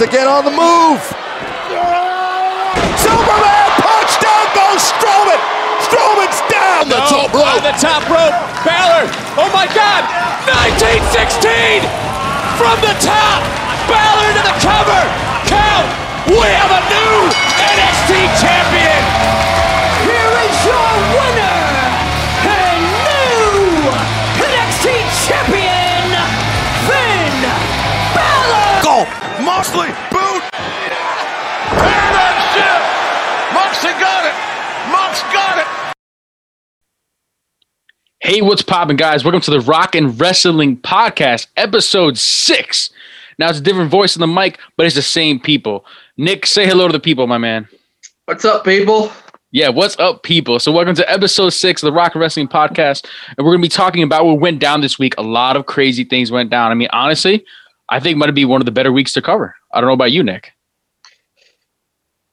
Reigns again on the move. Superman punch down goes Strowman. Strowman's down the top rope. On the top rope. Balor. Oh my God. 1916 from the top. Balor to the cover. Count. We have a new NXT champion. Moxley boot. Paradigm shift. Moxie got it. Mox got it. Hey, what's poppin', guys? Welcome to the Rock and Wrestling Podcast, episode six. Now it's a different voice on the mic, but it's the same people. Nick, say hello to the people, my man. What's up, people? Yeah, what's up, people? So, welcome to episode six of the Rock and Wrestling Podcast, and we're gonna be talking about what went down this week. A lot of crazy things went down. I mean, honestly, I think it might be one of the better weeks to cover. I don't know about you, Nick.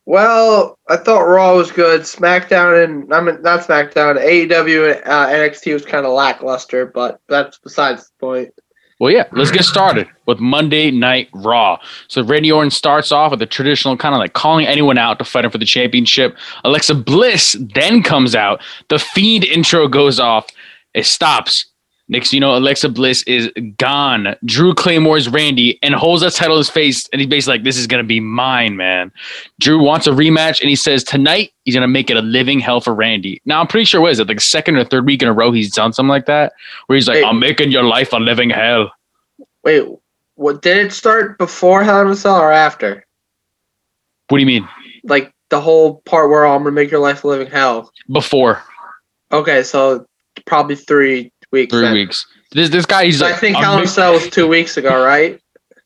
Well, I thought Raw was good. SmackDown and I mean not SmackDown, AEW and uh, NXT was kind of lackluster, but that's besides the point. Well, yeah, let's get started with Monday Night Raw. So Randy Orton starts off with the traditional kind of like calling anyone out to fight him for the championship. Alexa Bliss then comes out. The Fiend intro goes off. It stops. Next, you know, Alexa Bliss is gone. Drew Claymore's Randy and holds that title in his face, and he's basically like, "This is gonna be mine, man." Drew wants a rematch, and he says tonight he's gonna make it a living hell for Randy. Now I'm pretty sure what is it like second or third week in a row he's done something like that, where he's like, Hey. "I'm making your life a living hell." Wait, what did it start before Hell in a Cell or after? What do you mean? Like the whole part where oh, I'm gonna make your life a living hell. Before Okay, so probably three weeks. three then. weeks. This this guy, he's So like, I think "I'm Hell in a make- Cell was two weeks ago, right?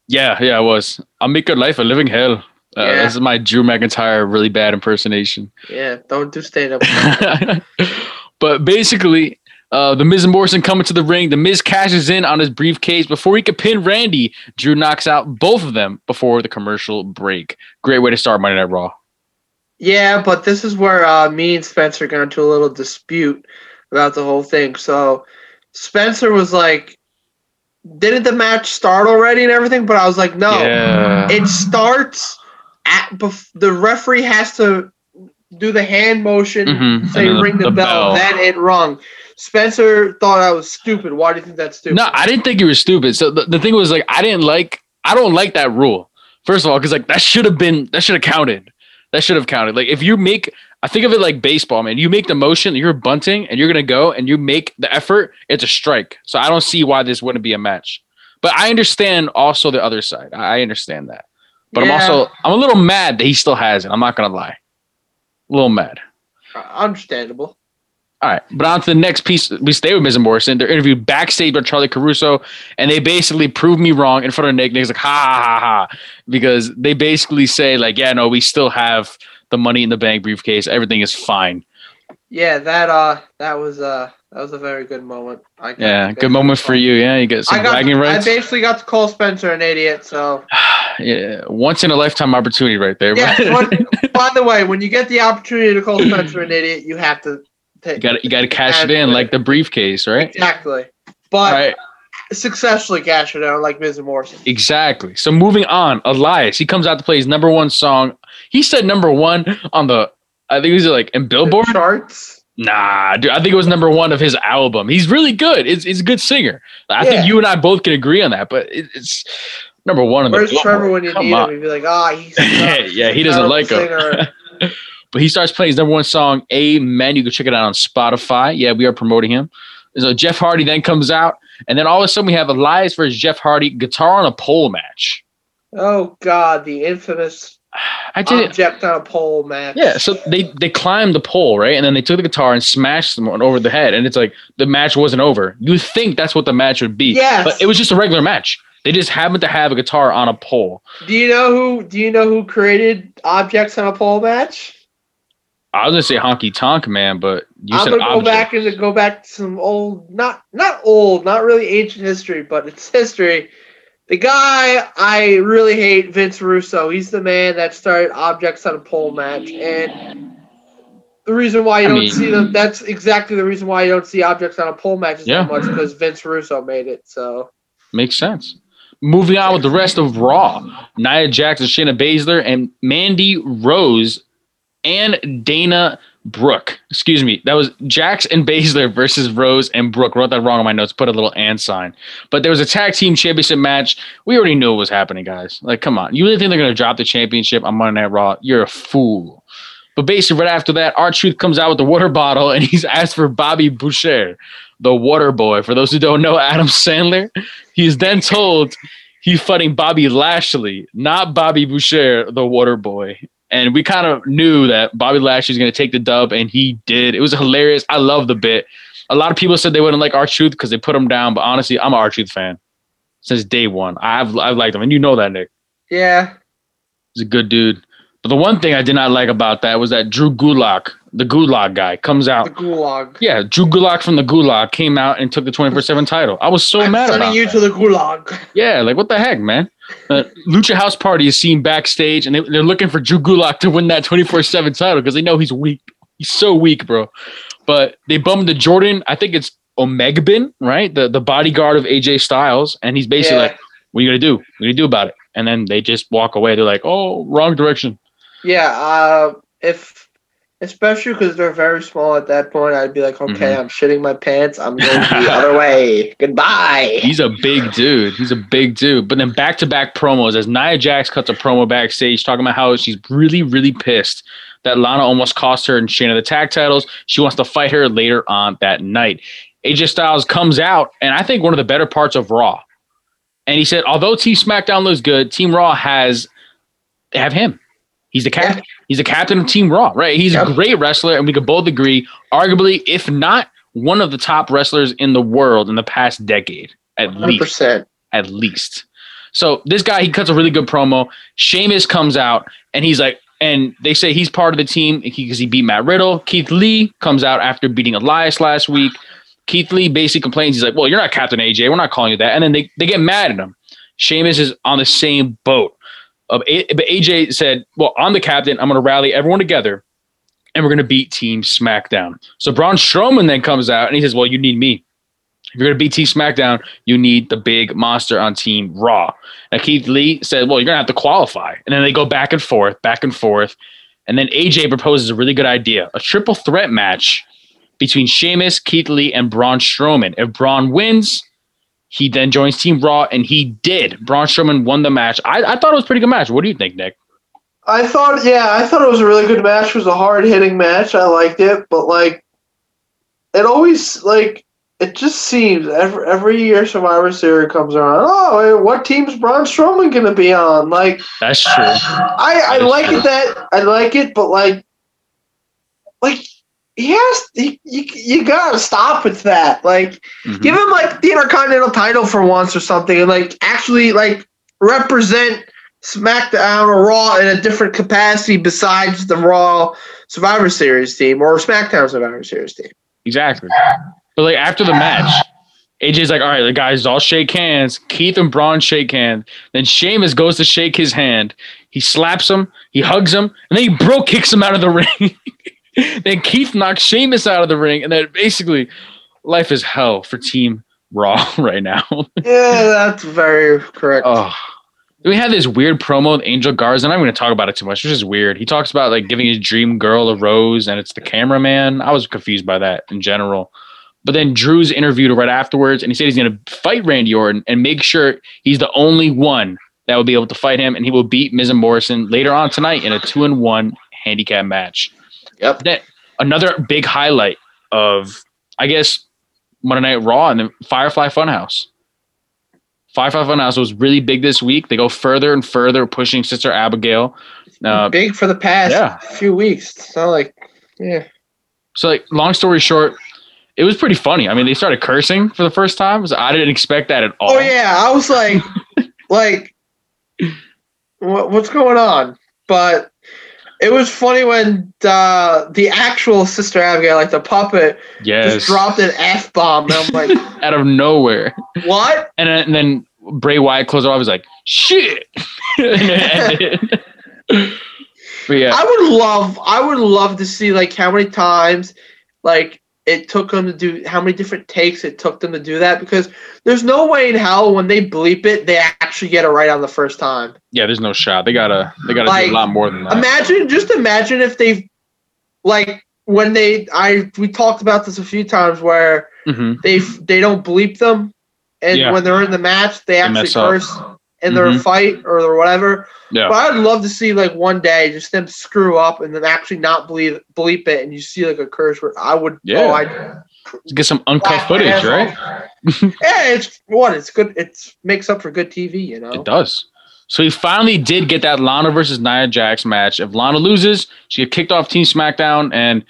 yeah, yeah, it was. I'll make your life a living hell. Uh, Yeah. This is my Drew McIntyre really bad impersonation. Yeah, don't do stand up. but basically, uh, the Miz and Morrison coming to the ring. The Miz cashes in on his briefcase before he could pin Randy. Drew knocks out both of them before the commercial break. Great way to start Monday Night Raw. Yeah, but this is where uh, me and Spencer got into a little dispute about the whole thing. So Spencer was like, "Didn't the match start already and everything?" But I was like, "No, Yeah. it starts at bef- the referee has to do the hand motion, Mhm, say and ring the, bell, then it rung." Spencer thought I was stupid. Why do you think that's stupid? No, I didn't think you were stupid. So the, the thing was like I didn't like I don't like that rule. First of all, because like that should have been that should have counted. That should have counted. Like if you make I think of it like baseball, man. You make the motion, you're bunting, and you're gonna go and you make the effort, it's a strike. So I don't see why this wouldn't be a match. But I understand also the other side. I understand that. But Yeah. I'm also I'm a little mad that he still has it. I'm not gonna lie. A little mad. Uh, understandable. All right, but on to the next piece. We stay with Miz and Morrison. They're interviewed backstage by Charly Caruso, and they basically prove me wrong in front of Nick. Nick's like, ha ha ha ha, because they basically say like, yeah, no, we still have the money in the bank briefcase. Everything is fine. Yeah, that uh, that was uh, that was a very good moment. Yeah, good moment for you. Yeah, you get some I bragging to, I basically got to call Spencer an idiot. So yeah, once in a lifetime opportunity right there. yeah. what- by the way, when you get the opportunity to call Spencer an idiot, you have to take you got you got to cash it in like the briefcase, right? exactly. But right. successfully cash it out like Miz and Morrison. Exactly. So moving on, Elias, he comes out to play his number one song. He said number one on the, I think it was like in Billboard. The charts. Nah, dude, I think it was number one of his album. He's really good. It's he's a good singer. I Yeah. think you and I both can agree on that. But it, it's number one on the. Where's Trevor when you Come need on. him? He'd be like, ah, he's yeah, he doesn't like him. him. But he starts playing his number one song, Amen. You can check it out on Spotify. Yeah, we are promoting him. So Jeff Hardy then comes out, and then all of a sudden we have Elias versus Jeff Hardy guitar on a pole match. oh God, the infamous I did it. object on a pole match. Yeah, so they they climbed the pole, right? And then they took the guitar and smashed someone over the head. And it's like the match wasn't over. You think that's what the match would be. Yeah, But it was just a regular match. They just happened to have a guitar on a pole. Do you know who? Do you know who created objects on a pole match? I was gonna say honky tonk man, but you I'm said gonna go back and go back to some old, not not old, not really ancient history, but it's history. The guy I really hate, Vince Russo. He's the man that started objects on a pole match, and the reason why you I don't mean- see them. That's exactly the reason why you don't see objects on a pole matches Yeah. much because Vince Russo made it. So Makes sense. moving on with the rest of Raw, Nia Jax, Shayna Baszler, and Mandy Rose and Dana Brooke. Excuse me. That was Jax and Baszler versus Rose and Brooke. Wrote that wrong on my notes. Put a little and sign. But there was a tag team championship match. We already knew what was happening, guys. Like, come on. You really think they're gonna drop the championship on Monday Night Raw? You're a fool. But basically, right after that, R Truth comes out with the water bottle and he's asked for Bobby Boucher, the water boy. For those who don't know, Adam Sandler. He's then told he's fighting Bobby Lashley, not Bobby Boucher, the water boy. And we kind of knew that Bobby Lashley was going to take the dub, and he did. It was hilarious. I love the bit. A lot of people said they wouldn't like R Truth because they put him down, but honestly, I'm an R Truth fan since day one. I've I've liked him, and you know that, Nick. Yeah. He's a good dude. But the one thing I did not like about that was that Drew Gulak, the Gulag guy, comes out. The gulag. Yeah, Drew Gulak from the Gulag came out and took the 24 7 title. I was so I'm mad sending about you that. to the gulag. Yeah, like what the heck, man? Uh, Lucha House Party is seen backstage, and they, they're looking for Drew Gulak to win that 24 7 title because they know he's weak. He's so weak, bro. But they bummed the Jordan, I think it's Omogbehin, right? The the bodyguard of AJ Styles. And he's basically Yeah. like, What are you going to do? What are you going to do about it? And then they just walk away. They're like, Oh, wrong direction. Yeah, uh, if especially because they're very small at that point, I'd be like, okay, Mhm. I'm shitting my pants. I'm going the other way. Goodbye. He's a big dude. He's a big dude. But then back to back promos as Nia Jax cuts a promo backstage talking about how she's really, really pissed that Lana almost cost her and Shayna the tag titles. She wants to fight her later on that night. AJ Styles comes out, and I think one of the better parts of Raw. And he said, although Team SmackDown looks good, Team Raw has have him. He's the captain. He's the captain of Team Raw, right? He's a great wrestler, and we could both agree, arguably, if not one of the top wrestlers in the world in the past decade, at least 100%. at least. So this guy, he cuts a really good promo. Sheamus comes out and he's like, and they say he's part of the team because he, beat Matt Riddle. Keith Lee comes out after beating Elias last week. Keith Lee basically complains. He's like, well, you're not Captain AJ. We're not calling you that. And then they, they get mad at him. Sheamus is on the same boat. Of A- but AJ said, well, I'm the captain. I'm going to rally everyone together and we're going to beat Team SmackDown. So Braun Strowman then comes out and he says, well, you need me. If you're going to beat Team SmackDown, you need the big monster on Team Raw. Now, Keith Lee said, Well, you're going to have to qualify. And then they go back and forth, back and forth. And then AJ proposes a really good idea a triple threat match between Sheamus, Keith Lee, and Braun Strowman. If Braun wins, he then joins Team Raw, and he did. Braun Strowman won the match. I, I thought it was a pretty good match. What do you think, Nick? I thought, yeah, I thought it was a really good match. It was a hard hitting match. I liked it, but like, it always like it just seems every every year Survivor Series comes around. Oh, what team's Braun Strowman gonna be on? Like, That's true. I I That like true. it that I like it, but like, like he has he, you you gotta stop with that. Like, Mhm. give him like the Intercontinental title for once or something, and like actually like represent SmackDown or Raw in a different capacity besides the Raw Survivor Series team or SmackDown Survivor Series team. Exactly. But like after the match, AJ's like, all right, the guys all shake hands. Keith and Braun shake hands. Then Sheamus goes to shake his hand. He slaps him, he hugs him, and then he bro kicks him out of the ring. then Keith knocks Sheamus out of the ring, and then basically life is hell for Team Raw right now. Yeah, that's very correct. oh. We had this weird promo with Angel Garza, and I'm going to talk about it too much, which is weird. He talks about like giving his dream girl a rose, and it's the cameraman. I was confused by that in general. But then Drew's interviewed right afterwards, and he said he's going to fight Randy Orton and make sure he's the only one that will be able to fight him, and he will beat Miz and Morrison later on tonight in a two and one handicap match. Yep. Then another big highlight of, I guess, Monday Night Raw and the Firefly Funhouse. Firefly Funhouse was really big this week. They go further and further, pushing Sister Abigail. Uh, Big for the past yeah. few weeks. So like yeah. So, like, long story short, it was pretty funny. I mean, they started cursing for the first time. So I didn't expect that at all. Oh yeah, I was like, like, what, what's going on? But it was funny when uh, the actual Sister Abigail, like the puppet, Yes. just dropped an f bomb, I'm like, out of nowhere. what? And then, and then Bray Wyatt closed it off. He's like, "Shit!" and it ended. but yeah, I would love, I would love to see like how many times, like it took them to do how many different takes it took them to do that because there's no way in hell when they bleep it they actually get it right on the first time. Yeah, there's no shot. They gotta they gotta Like, do a lot more than that. Imagine just imagine if they like when they I we talked about this a few times where hmm they they don't bleep them and Yeah. when they're in the match they actually curse up. In their Mhm. fight or whatever. Yeah. But I'd love to see like one day just them screw up and then actually not bleep bleep it and you see like a curse where I would Yeah. oh I'd Get some uncut footage, right? yeah, it's what it's good. It makes up for good TV, you know. It does. So he finally did get that Lana versus Nia Jax match. If Lana loses, she get kicked off Team SmackDown, and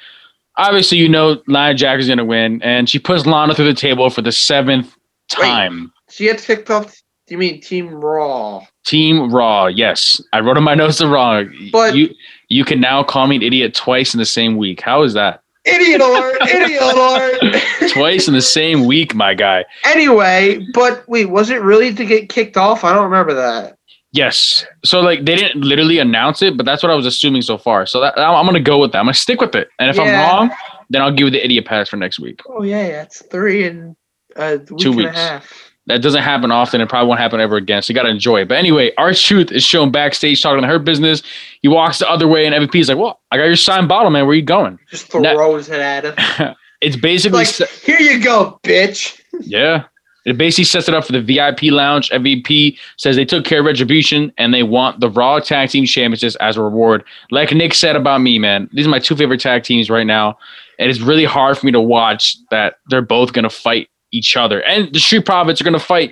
obviously you know Nia Jax is gonna win, and she puts Lana through the table for the seventh time. She gets kicked off. You mean Team Raw? Team Raw, yes. I wrote in my notes the wrong. But- you you can now call me an idiot twice in the same week. How is that? Idiot alert! idiot alert! Twice in the same week, my guy. anyway, but wait, was it really to get kicked off? I don't remember that. Yes. So like they didn't literally announce it, but that's what I was assuming so far. So that, I'm gonna go with that. I'm gonna stick with it. And if I'm wrong, then I'll give you the idiot pass for next week. Oh yeah, yeah, it's three and a week Two and weeks. a half. That doesn't happen often. It probably won't happen ever again. So you got to enjoy it. But anyway, R Truth is shown backstage talking to Hurt Business. He walks the other way, and MVP is like, "Well, I got your signed bottle, man. Where you going?" Just That- throws it at him. It's basically Like, se- here you go, bitch. yeah. It basically sets it up for the VIP lounge. MVP says they took care of retribution and they want the Raw Tag Team Championships as a reward. Like Nick said about me, man, these are my two favorite tag teams right now, and it's really hard for me to watch that they're both gonna fight each other. And the Street Profits are gonna fight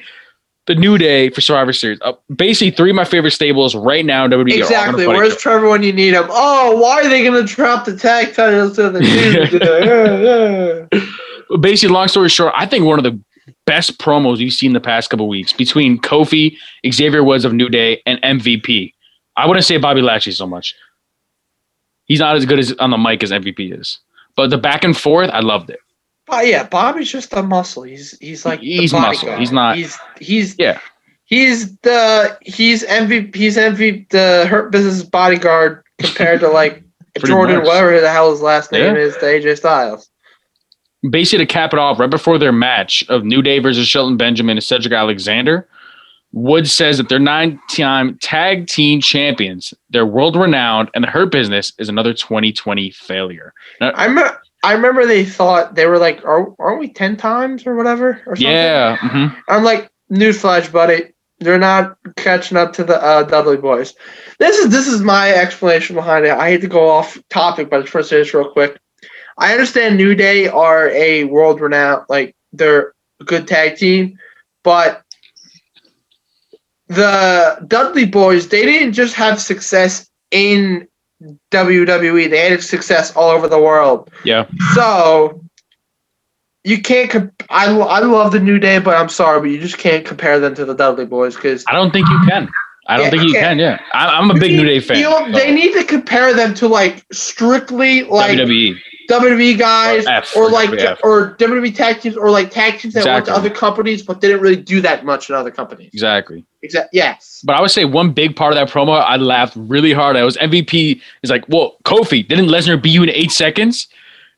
the New Day for Survivor Series. Uh, basically, three of my favorite stables right now. in WWE are all gonna Exactly. Where's Trevor when you need him? Oh, why are they gonna drop the tag titles to the? Yeah, yeah. Basically, long story short, I think one of the best promos you've seen the past couple weeks between Kofi, Xavier Woods of New Day, and MVP. I wouldn't say Bobby Lashley so much. He's not as good as on the mic as MVP is. But the back and forth, I loved it. But yeah, Bobby's just a muscle. He's he's like He's muscle. He's not- He's he's Yeah. He's the he's MVP. He's MVP. The Hurt Business bodyguard compared to like Jordan, much. whatever the hell his last name Yeah. is, to AJ Styles. Basically, to cap it off, right before their match of New Day versus Shelton Benjamin and Cedric Alexander, Woods says that they're nine-time tag team champions. They're world-renowned, and the Hurt Business is another 2020 failure. I remember. I remember they thought they were like, Are, aren't we ten times or whatever? Or something? Yeah. mhm. I'm like, newsflash, buddy. They're not catching up to the uh, Dudley boys. This is this is my explanation behind it. I hate to go off topic, but I just want to say this real quick. I understand New Day are a world renowned, like they're a good tag team, but the Dudley boys they didn't just have success in WWE; they had success all over the world. Yeah. So you can't. Comp- I I love the New Day, but I'm sorry, but you just can't compare them to the Dudley Boys because I don't think you can. I don't Yeah, think you yeah. can. Yeah, I, I'm a big New Day fan. You know, they need to compare them to like strictly like WWE. WWE guys Or F, or like F. or WWE tag teams or like tag teams that went to other companies but didn't really do that much in other companies. Exactly. Exactly. Yes. But I would say one big part of that promo, I laughed really hard. I was MVP is like, well, Kofi, didn't Lesnar beat you in eight seconds?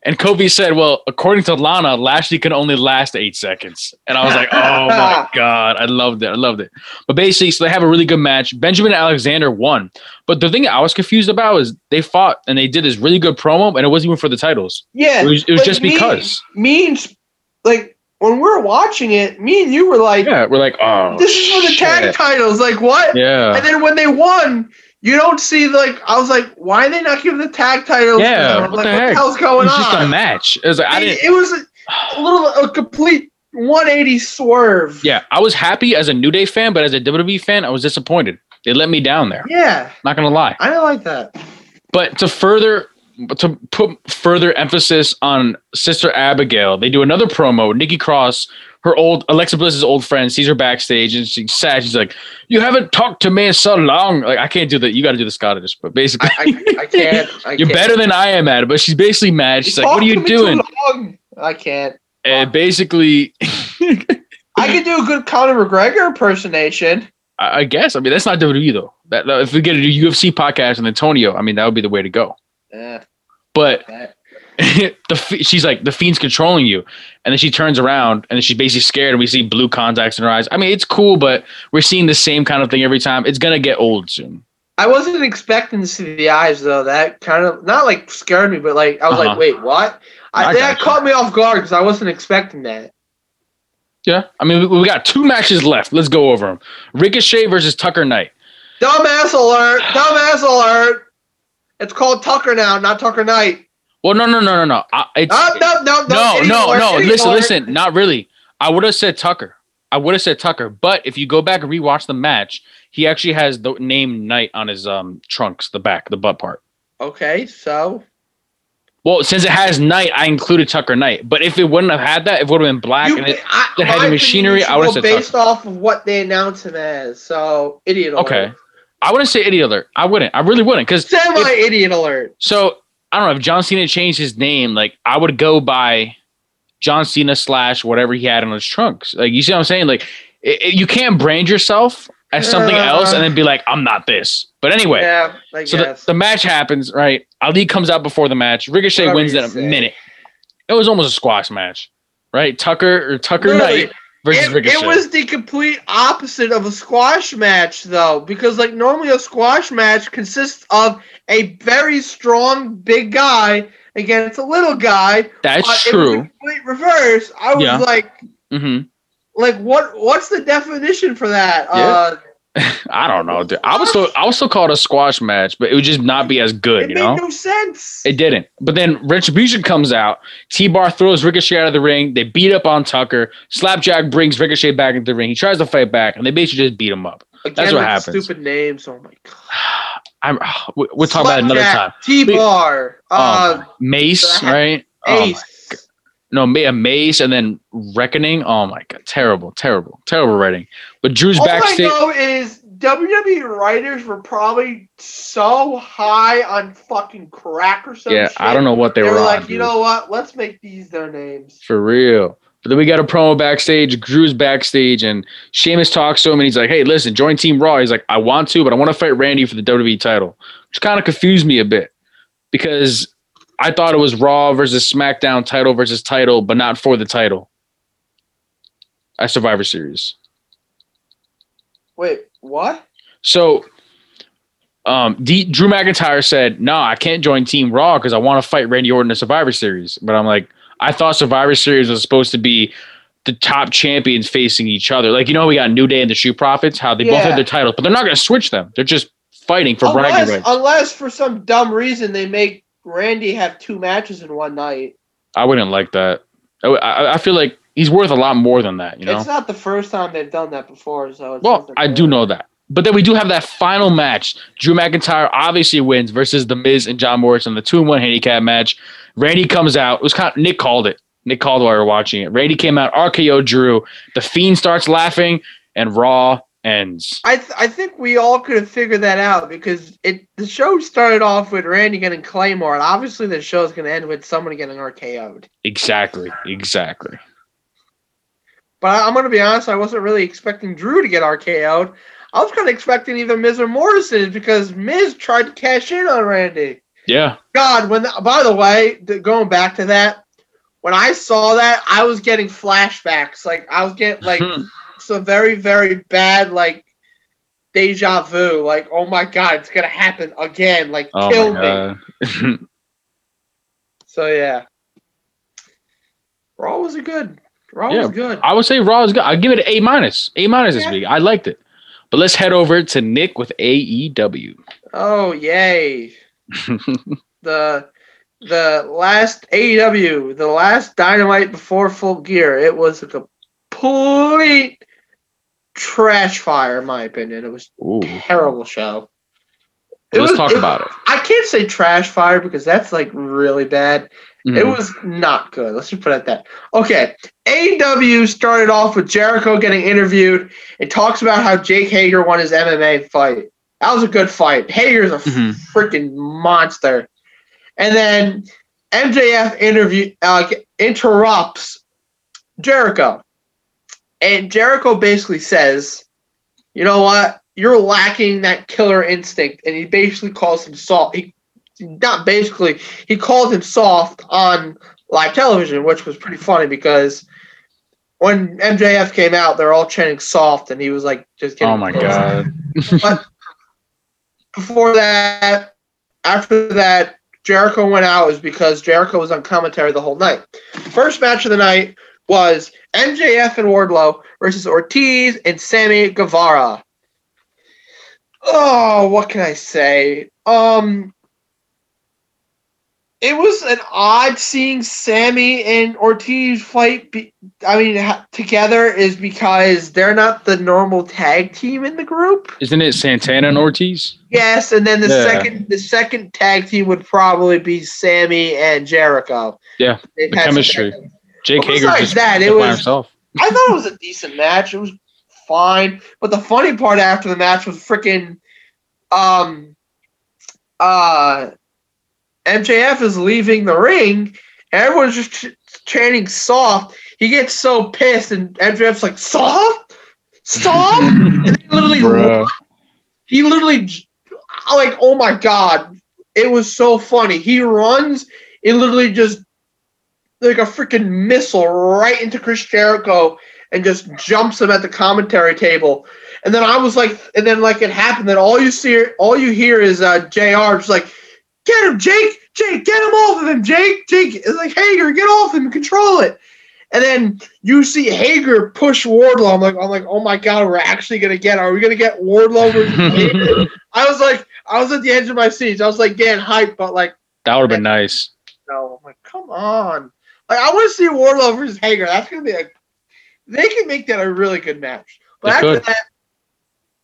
And Kofi said, well, according to Lana, Lashley can only last eight seconds. And I was like, oh my God. I loved it. I loved it. But basically, so they have a really good match. Benjamin Alexander won. But the thing I was confused about is they fought and they did this really good promo, and it wasn't even for the titles. Yeah. It was, it was just me- because. Me and like when we are watching it, me and you were like, Yeah, we're like, oh. "This is for the tag titles." Like what? Yeah. And then when they won, you don't see like I was like, why are they not giving the tag titles? Yeah, what like, the what the hell's It going was just a match. It was like, I It, didn't. it was a, a little a complete 180 swerve. Yeah, I was happy as a New Day fan, but as a WWE fan, I was disappointed. They let me down there. Yeah, Not gonna lie. I didn't like that. But to further to put further emphasis on Sister Abigail, they do another promo. Nikki Cross, her old Alexa Bliss's old friend, sees her backstage and she's sad. She's like, "You haven't talked to me in so long." Like I can't do that. You got to do the Scottish, but basically, I, I, I can't. I you're can't. better than I am at it. But she's basically mad. She's like, "What are you doing?" I can't. And basically, I could do a good Conor McGregor impersonation. I guess. I mean, that's not WWE though. That, if we get a UFC podcast and Antonio, I mean, that would be the way to go. Eh, But the she's like the fiend's controlling you, and then she turns around and she's basically scared, and we see blue contacts in her eyes. I mean, it's cool, but we're seeing the same kind of thing every time. It's gonna get old soon. I wasn't expecting to see the eyes though. That kind of not like scared me, but like I was Uh-huh. like, wait, what? I, I that caught me off guard because I wasn't expecting that. Yeah, I mean, we, we got two matches left. Let's go over them. Ricochet versus Tucker Knight. Dumbass alert! Dumbass alert! It's called Tucker now, not Tucker Knight. Well, no, no, no, no, no. I, it's, no, no, no, no, no, no. Listen, listen. Not really. I would have said Tucker. I would have said Tucker. But if you go back and rewatch the match, he actually has the name Knight on his um trunks, the back, the butt part. Okay, so Well, since it has Knight, I included Tucker Knight. But if it wouldn't have had that, if it would have been black you, and it, I, it had the machinery, I would've should said based off of what they announced him as. So idiot okay. I wouldn't say idiot alert. I wouldn't. I really wouldn't. Because Semi idiot alert. so I don't know if John Cena changed his name. Like I would go by John Cena slash whatever he had on his trunks. Like you see what I'm saying? Like it, it- you can't brand yourself as something Uh. else and then be like I'm not this. But anyway, Yeah, so the, the match happens. Right, Ali comes out before the match. Ricochet Whatever wins in a minute. It was almost a squash match, right? Tucker or Tucker Literally, Knight versus it, Ricochet. it was the complete opposite of a squash match, though, because like normally a squash match consists of a very strong big guy against a little guy. That's true. the complete reverse. I was Yeah. like, hmm like what? What's the definition for that? Yeah. Uh, I don't know. Dude. I was still I was still called a squash match, but it would just not be as good, it you made know. no sense. It didn't. But then Retribution comes out. T Bar throws Ricochet out of the ring. They beat up on Tucker. Slapjack brings Ricochet back into the ring. He tries to fight back, and they basically just beat him up. Again, that's what with happens. Stupid names. Oh my god. I'm, we- we'll talk about it another time. T Bar. Uh, Um, Mace, the- right? Oh Ace. no, Ma- a Mace, and then Reckoning. Oh my god, terrible, terrible, terrible writing. But Drew's All backstage. I know is WWE writers were probably so high on fucking crack or something. Yeah, I don't know what they, were. They were, were on, like, you dude. know what? Let's make these their names. For real. But then we got a promo backstage. Drew's backstage, and Sheamus talks to him, and he's like, "Hey, listen, join Team Raw." He's like, "I want to, but I want to fight Randy for the WWE title," which kind of confused me a bit because I thought it was Raw versus SmackDown title versus title, but not for the title. At Survivor Series. Wait, what? So, um, D- Drew McIntyre said, "No, I can't join Team Raw because I want to fight Randy Orton in Survivor Series." But I'm like, I thought Survivor Series was supposed to be the top champions facing each other. Like you know, we got New Day and the Shoe Profits, how they both Yeah. have their titles, but they're not going to switch them. They're just fighting for bragging Unless, rights. unless for some dumb reason they make Randy have two matches in one night. I wouldn't like that. I, I, I feel like he's worth a lot more than that. You know. It's not the first time they've done that before, so it's Well, I do know that. But then we do have that final match. Drew McIntyre obviously wins versus The Miz and John Morrison, in the two and one handicap match. Randy comes out. It was kind of Nick called it. Nick called while we were watching it. Randy came out, RKO Drew. The Fiend starts laughing, and Raw ends. I th- I think we all could have figured that out because it the show started off with Randy getting Claymore, and obviously the show is going to end with someone getting RKO'd. Exactly. Exactly. But I'm going to be honest, I wasn't really expecting Drew to get RKO'd. I was kind of expecting either Miz or Morrison because Miz tried to cash in on Randy. Yeah. God, when by the way, th- going back to that, when I saw that, I was getting flashbacks. Like I was getting like Hmm. some very very bad like deja vu. Like oh my god, it's gonna happen again. Like Oh kill me. So yeah, Raw was a good. Raw Yeah. was good. I would say Raw is good. I'd give it an A minus. A minus this week. I liked it. But let's head over to Nick with AEW. Oh yay! the the last AEW, the last Dynamite before Full Gear, it was a complete trash fire, in my opinion. It was Ooh. a terrible show. It Let's was- talk about it. I can't say trash fire because that's like really bad. It Mhm. was not good. Let's just put it at that. Okay. AW started off with Jericho getting interviewed. It talks about how Jake Hager won his MMA fight. That was a good fight. Hager's a Mhm. freaking monster. And then MJF interview uh, interrupts Jericho. And Jericho basically says, you know what? You're lacking that killer instinct. And he basically calls him soft. He, not basically he called him soft on live television, which was pretty funny because when MJF came out, they're all chanting soft, and he was like just getting Oh my pissed. god. But before that, after that, Jericho went out is because Jericho was on commentary the whole night. First match of the night was MJF and Wardlow versus Ortiz and Sammy Guevara. Oh, what can I say? Um, it was an odd seeing Sammy and Ortiz fight. Be, I mean, ha- together is because they're not the normal tag team in the group. Isn't it Santana and Ortiz? Yes, and then the Yeah. second the second tag team would probably be Sammy and Jericho. Yeah, the chemistry. Jake Hager besides just that, it by was- himself. I thought it was a decent match. It was fine, but the funny part after the match was freaking um uh MJF is leaving the ring, everyone's just ch- chanting soft. He gets so pissed, and MJF's like, soft? Soft? and he literally he literally like oh my god. It was so funny. He runs. It literally just like a freaking missile right into chris jericho and just jumps him at the commentary table. And then i was like and then like it happened. That all you see all you hear is uh jr just like get him jake jake get him off of him jake jake it's like hager get off him control it and then you see Hager push Wardlow. I'm like, I'm like, oh my god, we're actually gonna get. Are we gonna get Wardlow versus Hager? I was like, I was at the edge of my seat. I was like getting hyped, but like, That would have been nice. no, I'm like, come on. Like, I want to see Wardlow versus Hager. That's gonna be a. They can make that a really good match. But They after could. that,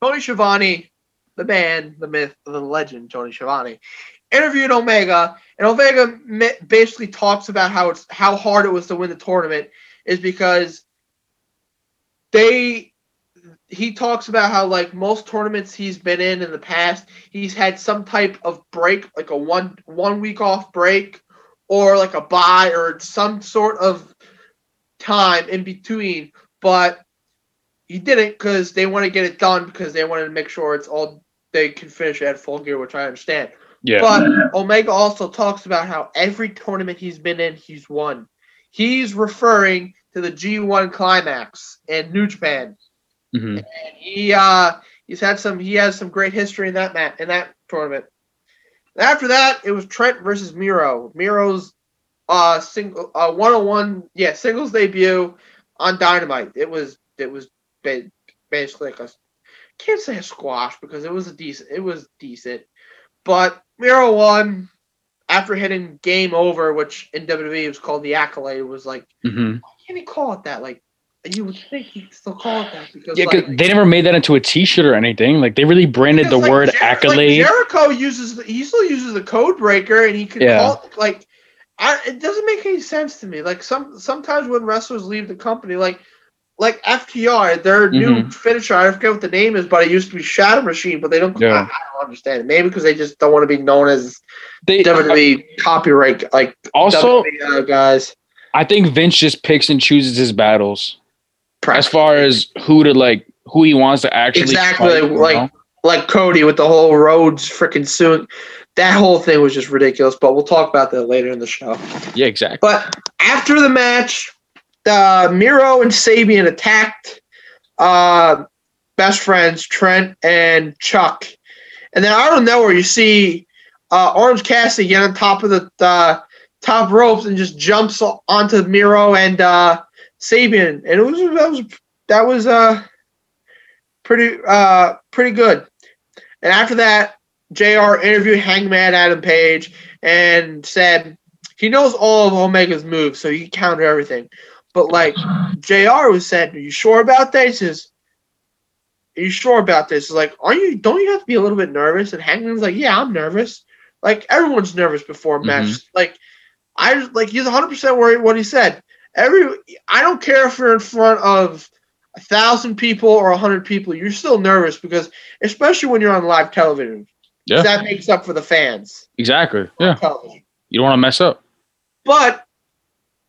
Tony Schiavone, the man, the myth, the legend, Tony Schiavone, interviewed Omega, and Omega basically talks about how it's how hard it was to win the tournament is because they he talks about how like most tournaments he's been in in the past he's had some type of break like a one one week off break or like a buy or some sort of time in between but he didn't because they want to get it done because they wanted to make sure it's all they can finish at full gear which i understand Yeah. but Omega also talks about how every tournament he's been in, he's won. He's referring to the G1 climax in New Japan. Mhm. And he uh he's had some he has some great history in that mat in that tournament. After that, it was Trent versus Miro. Miro's uh single uh one on one yeah, singles debut on Dynamite. It was it was ba- basically like a can't say a squash because it was a decent it was decent. But Miro won after hitting game over, which in WWE was called the accolade, was like, Mhm. why can't he call it that? Like, you would think he'd still call it that because Yeah, like, they never made that into a T-shirt or anything. Like they really branded the like, word Jer- accolade. Like Jericho uses the, he still uses the code breaker, and he can Yeah. call like. I, it doesn't make any sense to me. Like some sometimes when wrestlers leave the company, like like FTR, their new Mhm. finisher, I forget what the name is, but it used to be Shatter Machine, but they don't. Yeah. I, I don't understand it. Maybe because they just don't want to be known as they, WWE copyright like also, WWE guys. I think Vince just picks and chooses his battles as far as who to like, who he wants to actually Exactly, fight, you like- know? like Cody with the whole Rhodes freaking suit. That whole thing was just ridiculous, but we'll talk about that later in the show. yeah, exactly. But after the match, uh, Miro and Sabian attacked uh, best friends Trent and Chuck, and then I don't know where you see uh, Orange Cassidy get on top of the uh, top ropes and just jumps onto Miro and uh, Sabian, and it was that was that was uh pretty uh pretty good. And after that, Jr. interviewed Hangman Adam Page and said he knows all of Omega's moves, so he counter everything. But like Jr. was said, "Are you sure about that?" He says, "Are you sure about this?" He's like, "Are you? Don't you have to be a little bit nervous?" And Hangman's like, "Yeah, I'm nervous. Like everyone's nervous before mm-hmm. a match. Like I like he's 100 percent worried what he said. Every I don't care if you're in front of a thousand people or a hundred people, you're still nervous because especially when you're on live television. Yeah. That makes up for the fans. Exactly. Yeah, television. you don't want to mess up. But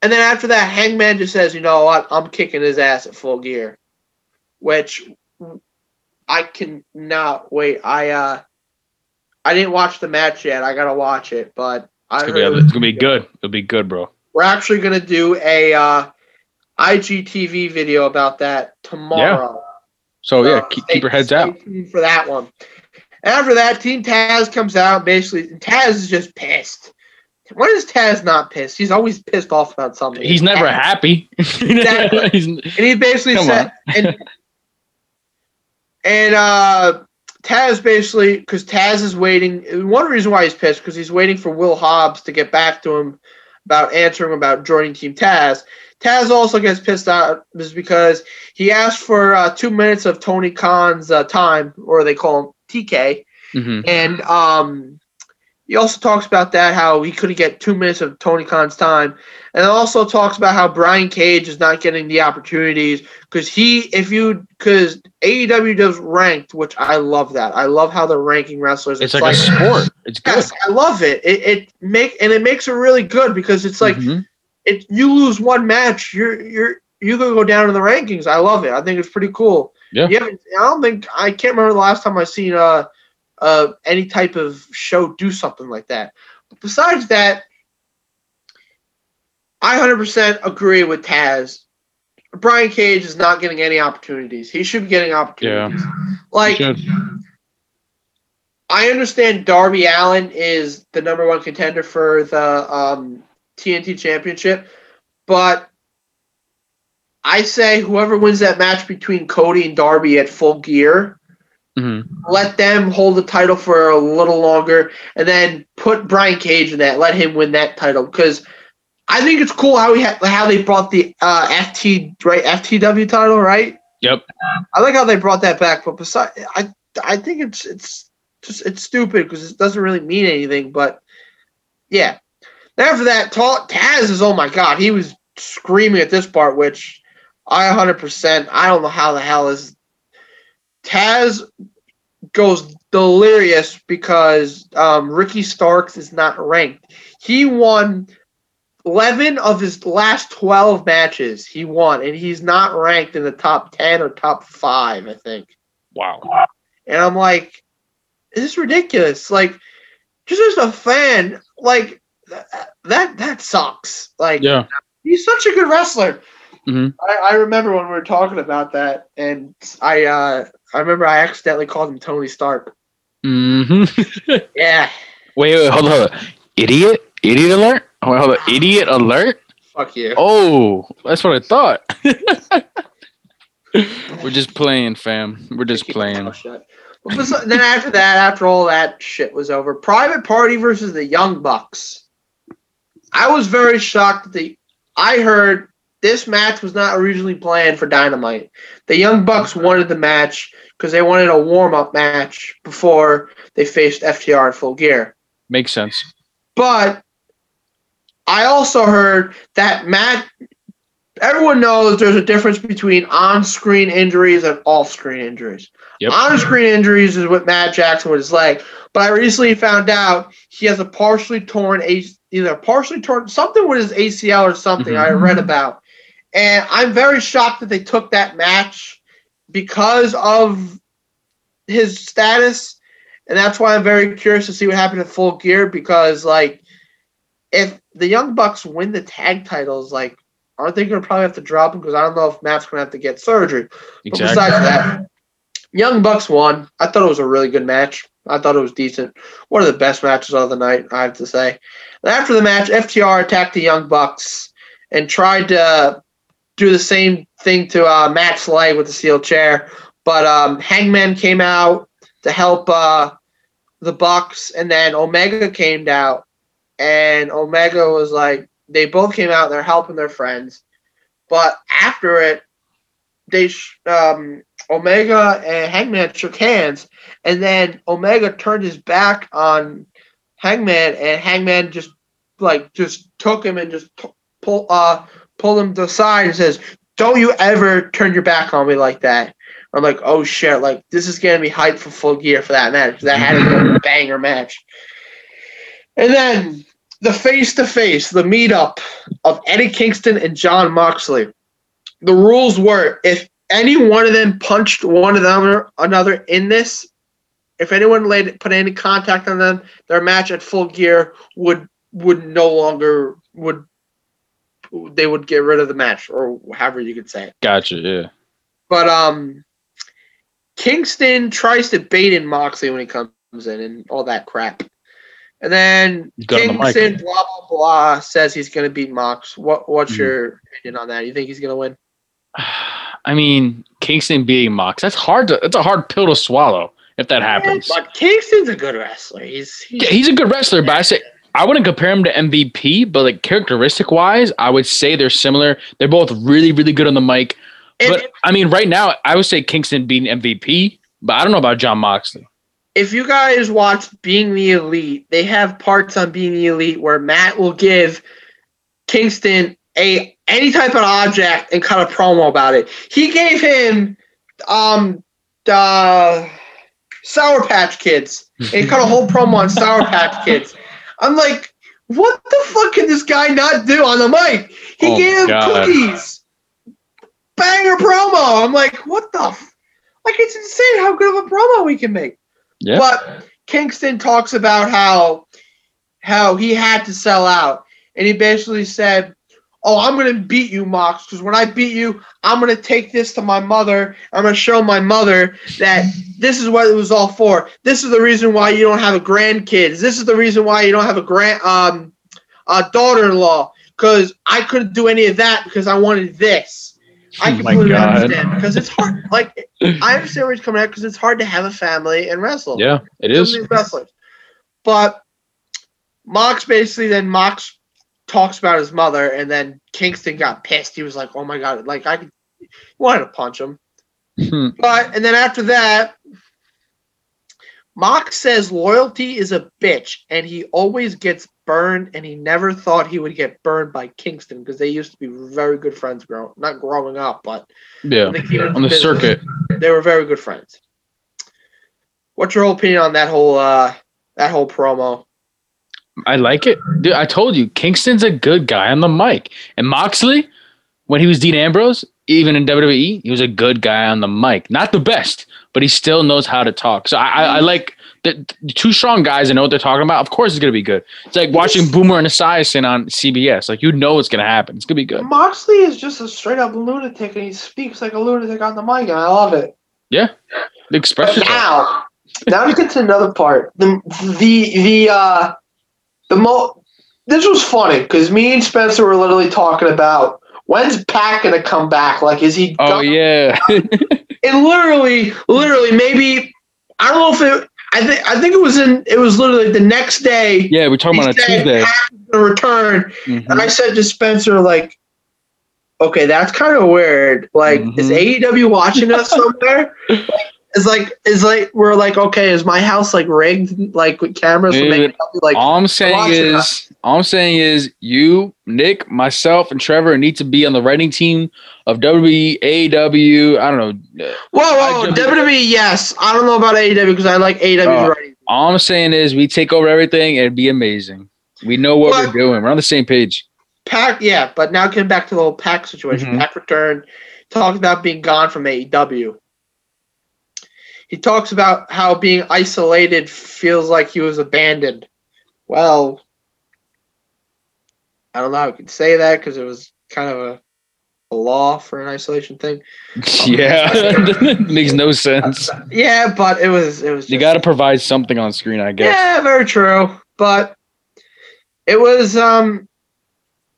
and then after that, Hangman just says, "You know what? I'm kicking his ass at full gear," which I cannot wait. I uh, I didn't watch the match yet. I gotta watch it, but I It's gonna, be, it's gonna be good. It'll be good, bro. We're actually gonna do a uh, IGTV video about that tomorrow. So yeah, Uh, keep, stay- keep your heads out. for that one. After that, Team Taz comes out. Basically, Taz is just pissed. When is Taz not pissed? He's always pissed off about something. He's never Taz. happy. Exactly. He's- And he basically said, and and uh, Taz basically because Taz is waiting. One reason why he's pissed because he's waiting for Will Hobbs to get back to him about answering about joining Team Taz. Taz also gets pissed out is because he asked for uh, two minutes of Tony Khan's uh, time, or they call him TK, Mhm. and um, he also talks about that how he couldn't get two minutes of Tony Khan's time, and it also talks about how Brian Cage is not getting the opportunities because he, if you, because AEW does ranked, which I love that. I love how they're ranking wrestlers. It's like, a sport. It's good. Yes, I love it. It it make and it makes it really good because it's like Mhm. it you lose one match, you're you're you're gonna go down in the rankings. I love it. I think it's pretty cool. Yeah. You I don't think I can't remember the last time I seen uh uh any type of show do something like that. But besides that, I hundred percent agree with Taz. Brian Cage is not getting any opportunities. He should be getting opportunities. Yeah. Like I understand Darby Allin is the number one contender for the um, TNT Championship, but I say whoever wins that match between Cody and Darby at Full Gear, Mhm. let them hold the title for a little longer, and then put Brian Cage in that. Let him win that title because I think it's cool how we ha- how they brought the uh, FT right FTW title right. Yep. I like how they brought that back, but besides, I I think it's it's just it's stupid because it doesn't really mean anything. But yeah, after that, Ta- Taz is oh my god, he was screaming at this part, which I 100 percent I don't know how the hell is Taz goes delirious because um, Ricky Starks is not ranked. He won 11 of his last 12 matches. He won, and he's not ranked in the top 10 or top five, I think. Wow. And I'm like, this is ridiculous. Like, just as a fan, like th- that that sucks. Like, Yeah. he's such a good wrestler. Mhm. I, I remember when we were talking about that, and I uh, I remember I accidentally called him Tony Stark. hmm Yeah, wait, wait, hold on, hold on. Idiot? Idiot alert? Wait, hold on. Idiot alert? fuck you. Oh, that's what I thought. We're just playing, fam. We're just playing. mouth shut. But besi- then after that, after all that shit was over, Private Party versus the Young Bucks. I was very shocked that the I heard this match was not originally planned for Dynamite. The Young Bucks wanted the match because they wanted a warm up match before they faced FTR in full gear. Makes sense. But I also heard that Matt. Everyone knows there's a difference between on-screen injuries and off-screen injuries. Yep. On-screen injuries is what Matt Jackson with his leg, but I recently found out he has a partially torn a either partially torn something with his ACL or something I mm-hmm. read about, and I'm very shocked that they took that match because of his status, and that's why I'm very curious to see what happened at Full Gear because like if the Young Bucks win the tag titles, like aren't they going to probably have to drop him because I don't know if Matt's going to have to get surgery. But Exactly. besides that, Young Bucks won. I thought it was a really good match. I thought it was decent. One of the best matches of the night, I have to say. And after the match, FTR attacked the Young Bucks and tried to do the same thing to uh, Matt's leg with the steel chair. But um, Hangman came out to help uh, the Bucks, and then Omega came out, and Omega was like, they both came out. They're helping their friends, but after it, they um, Omega and Hangman shook hands, and then Omega turned his back on Hangman, and Hangman just like just took him and just t- pull uh pulled him to the side and says, "Don't you ever turn your back on me like that." I'm like, "Oh shit!" Like this is gonna be hype for full gear for that match. That had to be a banger match. And then the face to face, the meetup of Eddie Kingston and Jon Moxley. The rules were if any one of them punched one of them or another in this, if anyone laid put any contact on them, their match at Full Gear would would no longer would they would get rid of the match or however you could say it. Gotcha. Yeah. But um, Kingston tries to bait in Moxley when he comes in and all that crap. And then Got on the. Kingston, blah blah blah, says he's gonna beat Mox. What what's Mhm. your opinion on that? You think he's gonna win? I mean, Kingston beating Mox. That's hard to. That's a hard pill to swallow if that happens. But Kingston's a good wrestler. He's, he's Yeah, he's a good wrestler, but I say I wouldn't compare him to MVP. But like characteristic wise, I would say they're similar. They're both really, really good on the mic. and But I mean, right now, I would say Kingston beating MVP. But I don't know about Jon Moxley. if you guys watch Being the Elite, they have parts on Being the Elite where Matt will give Kingston a any type of object and cut a promo about it. He gave him um the Sour Patch Kids. And he cut a whole promo on Sour Patch Kids. I'm like, what the fuck can this guy not do on the mic? He Oh, gave God. cookies. Banger promo. I'm like, what the f- like it's insane how good of a promo we can make. Yeah. But Kingston talks about how how he had to sell out, and he basically said, "Oh, I'm gonna beat you, Mox, because when I beat you, I'm gonna take this to my mother. I'm gonna show my mother that this is what it was all for. This is the reason why you don't have a grandkids. This is the reason why you don't have a grand um a daughter-in-law. Because I couldn't do any of that because I wanted this." I Oh completely God. understand because it's hard. Like I understand where he's coming at because it's hard to have a family and wrestle. Yeah, it Some is. wrestlers. But Mox basically then Mox talks about his mother, and then Kingston got pissed. He was like, "Oh my god!" Like I could, wanted to punch him. Hmm. But and then after that, Mox says loyalty is a bitch, and he always gets burned, and he never thought he would get burned by Kingston because they used to be very good friends, growing not growing up, but Yeah, on the business, circuit. they were very good friends. What's your opinion on that whole uh that whole promo? I like it. Dude, I told you, Kingston's a good guy on the mic. And Moxley, when he was Dean Ambrose, even in WWE, he was a good guy on the mic. Not the best, but he still knows how to talk. So I, I, I like the, the two strong guys that know what they're talking about. Of course, it's gonna be good. It's like watching Boomer and Esiason on CBS. Like you know what's gonna happen. It's gonna be good. Moxley is just a straight up lunatic, and he speaks like a lunatic on the mic, and I love it. Yeah, the expression. Now, now to get to another part. The the the uh the mo. This was funny because me and Spencer were literally talking about when's Pac gonna come back. Like, is he? Oh done? yeah. And literally, literally, maybe I don't know if it. I think I think it was in. It was literally the next day. yeah, we're talking about a Tuesday. Gonna return, Mhm. and I said to Spencer, like, okay, that's kind of weird. Like, is Mhm. AEW watching us somewhere? Like, It's like, it's like we're like, okay, is my house like rigged, like with cameras? Dude, making like, all I'm saying is, all I'm saying is, you, Nick, myself, and Trevor need to be on the writing team of WWE, AEW. I don't know. Uh, whoa, whoa, I- WWE, yes. I don't know about AEW because I like AEW's Oh. writing. All I'm saying is, we take over everything. It'd be amazing. We know what But- we're doing. We're on the same page. Pac, yeah, but now getting back to the whole Pac situation. Mhm. Pac returned, talked about being gone from AEW. He talks about how being isolated feels like he was abandoned. Well, I don't know how I could say that because it was kind of a, a law for an isolation thing. yeah, makes no sense. Yeah, but it was it was. Just, You got to provide something on screen, I guess. Yeah, very true. But it was um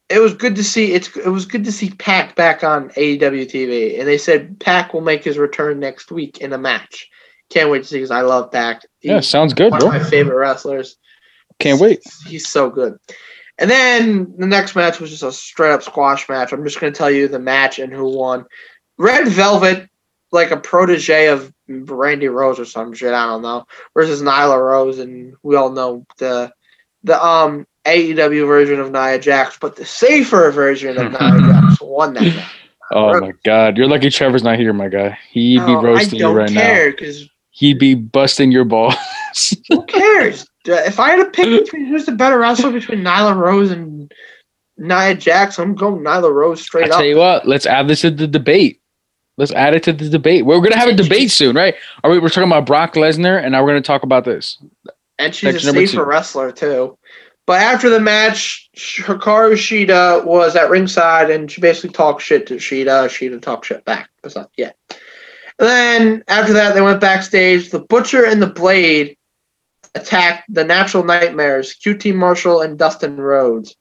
it was good to see it's it was good to see Pac back on AEW TV. And they said Pac will make his return next week in a match. Can't wait to see because I love Pac. He's Yeah, sounds good, bro. one of my favorite wrestlers. Can't wait. He's so good. And then the next match was just a straight up squash match. I'm just gonna tell you the match and who won. Red Velvet, like a protege of Randy Rose or some shit, I don't know, versus Nyla Rose, and we all know the the um AEW version of Nia Jax, but the safer version of Nia Jax won that match. Oh my God, you're lucky Trevor's not here, my guy. He'd be No, I roasting you don't right now. care because He'd be busting your balls. who cares? If I had to pick between who's the better wrestler between Nyla Rose and Nia Jax, I'm going Nyla Rose straight I straight tell you what, let's add this to the debate. Let's add it to the debate. We're gonna have a debate soon, right? Are we? We're talking about Brock Lesnar, and now we're gonna talk about this. and she's Section a safer wrestler too. But after the match, Hikaru Shida was at ringside and she basically talked shit to Shida. Shida talked shit back. That's not yet. And then after that, they went backstage. The Butcher and the Blade attacked the Natural Nightmares, QT Marshall and Dustin Rhodes.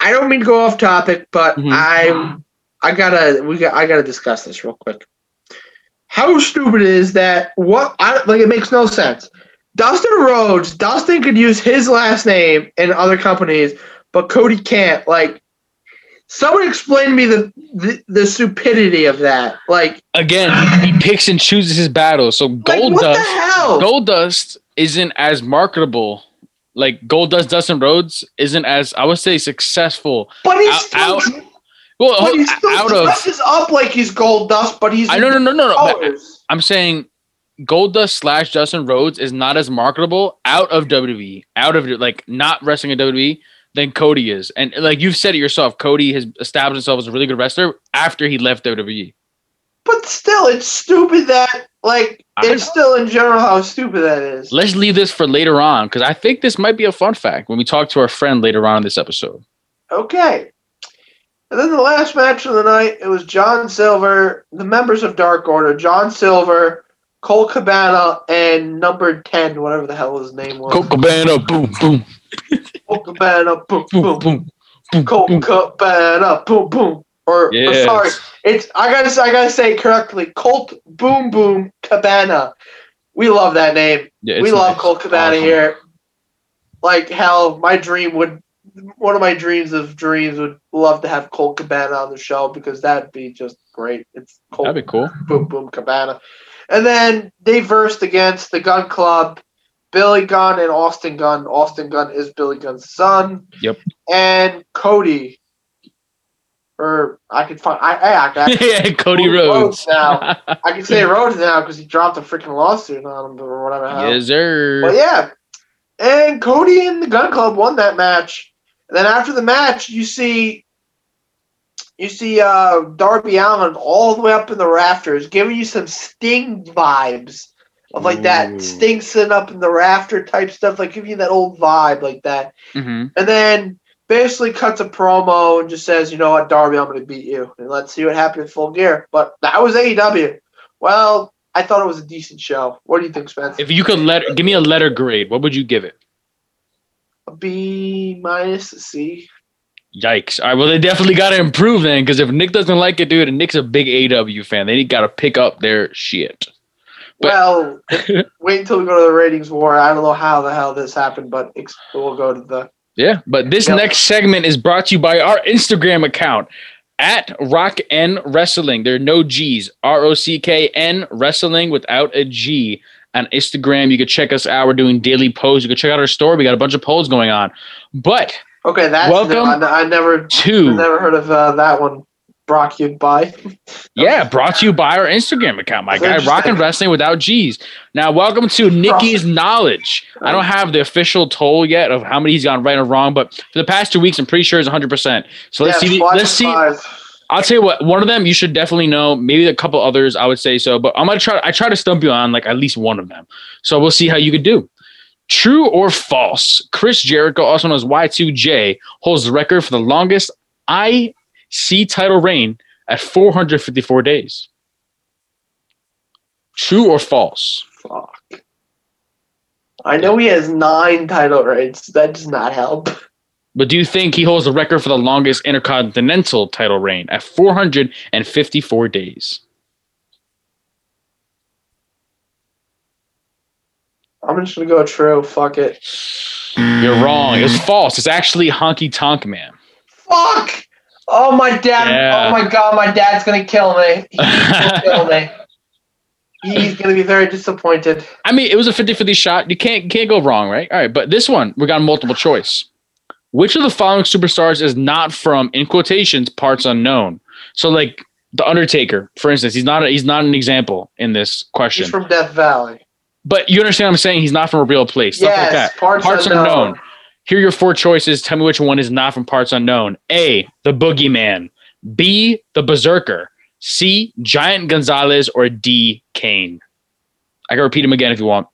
I don't mean to go off topic, but Mhm. I I gotta we got I gotta discuss this real quick. How stupid is that? What I like it makes no sense. Dustin Rhodes, Dustin could use his last name in other companies, but Cody can't. Like, someone explain to me the the, the stupidity of that. Like, Again, he, he picks and chooses his battles. So like Gold the Dust? Gold Dust isn't as marketable. Like Gold Dust, Dustin Rhodes isn't as I would say successful. but he's out- still, out- Well, but he's still out of dresses up like he's gold dust, but he's I no no no no no. I'm saying Gold Dust slash Dustin Rhodes is not as marketable out of WWE, out of like not wrestling in WWE than Cody is. And like you've said it yourself, Cody has established himself as a really good wrestler after he left. WWE. But still, it's stupid that like it's still in general how stupid that is. Let's leave this for later on because I think this might be a fun fact when we talk to our friend later on in this episode. Okay. And then the last match of the night, it was John Silver, the members of Dark Order, John Silver, Cole Cabana, and number 10, whatever the hell his name was. Cole Cabana, boom, boom, Cole Cabana, boom, boom, boom. boom, boom, Cole. Cabana, boom, boom. Or, or sorry, it's I gotta I gotta say it correctly. Colt Boom Boom Cabana. We love that name. Yeah, we love nice. Colt Cabana Awesome. here. Like hell, my dream would one of my dreams of dreams would love to have Colt Cabana on the show because that'd be just great. It's Colt That'd be cool. Boom Boom Cabana. And then they versed against the Gun Club, Billy Gunn and Austin Gunn. Austin Gunn is Billy Gunn's son. Yep. And Cody. Or I could find I I, I, yeah, Cody Rhodes. Rhodes now. I can say Rhodes now because he dropped a freaking lawsuit on him or whatever. yes, sir. But yeah, and Cody and the Gun Club won that match. And then after the match, you see, you see uh, Darby Allin all the way up in the rafters, giving you some Sting vibes of like Ooh. that Sting sitting up in the rafter type stuff, like giving you that old vibe like that. hmm And then basically cuts a promo and just says, you know what, Darby, I'm going to beat you, and let's see what happens in full gear. But that was AEW. Well, I thought it was a decent show. What do you think, Spence? If you could let give me a letter grade, what would you give it? A B minus, a C. Yikes! All right, well they definitely got to improve then, because if Nick doesn't like it, dude, and Nick's a big AW fan, they got to pick up their shit. But- well, wait until we go to the ratings war. I don't know how the hell this happened, but we'll go to the. Yeah, but this Yep. next segment is brought to you by our Instagram account at Rock N Wrestling. There are no G's. R O C K N Wrestling without a G. On Instagram, you can check us out. We're doing daily posts. You can check out our store. We got a bunch of polls going on. But Okay, that's Welcome I, I never, two, never heard of uh, that one. Brought you by. yeah, brought to you by our Instagram account, my That's guy, Rock and. Wrestling without G's. Now, welcome to Nikki's Knowledge. I don't have the official toll yet of how many he's gone right or wrong, but for the past two weeks, I'm pretty sure it's 100%. So let's Yeah, see. Let's see. five. I'll tell you what. One of them you should definitely know. Maybe a couple others I would say so, but I'm gonna try. I try to stump you on like at least one of them. So we'll see how you could do. True or false? Chris Jericho, also known as Y2J, holds the record for the longest IC title reign at 454 days. True or false? Fuck. I know he has nine title reigns. That does not help. But do you think he holds the record for the longest intercontinental title reign at 454 days? I'm just gonna go true. Fuck it. You're wrong. It's false. It's actually Honky Tonk Man. Fuck. Oh my dad. Yeah. Oh my god. My dad's gonna kill me. He's gonna kill me. He's gonna be very disappointed. I mean, it was a 50-50 shot. You can't you can't go wrong, right? All right, but this one we got multiple choice. Which of the following superstars is not from in quotations parts unknown? So like the Undertaker, for instance, he's not a, he's not an example in this question. He's from Death Valley. But you understand what I'm saying? He's not from a real place. Stuff yes. like that. Parts, Parts unknown. unknown. Here are your four choices. Tell me which one is not from parts unknown. A, the boogeyman. B, the berserker. C. Giant Gonzalez, or D. Kane? I can repeat them again if you want.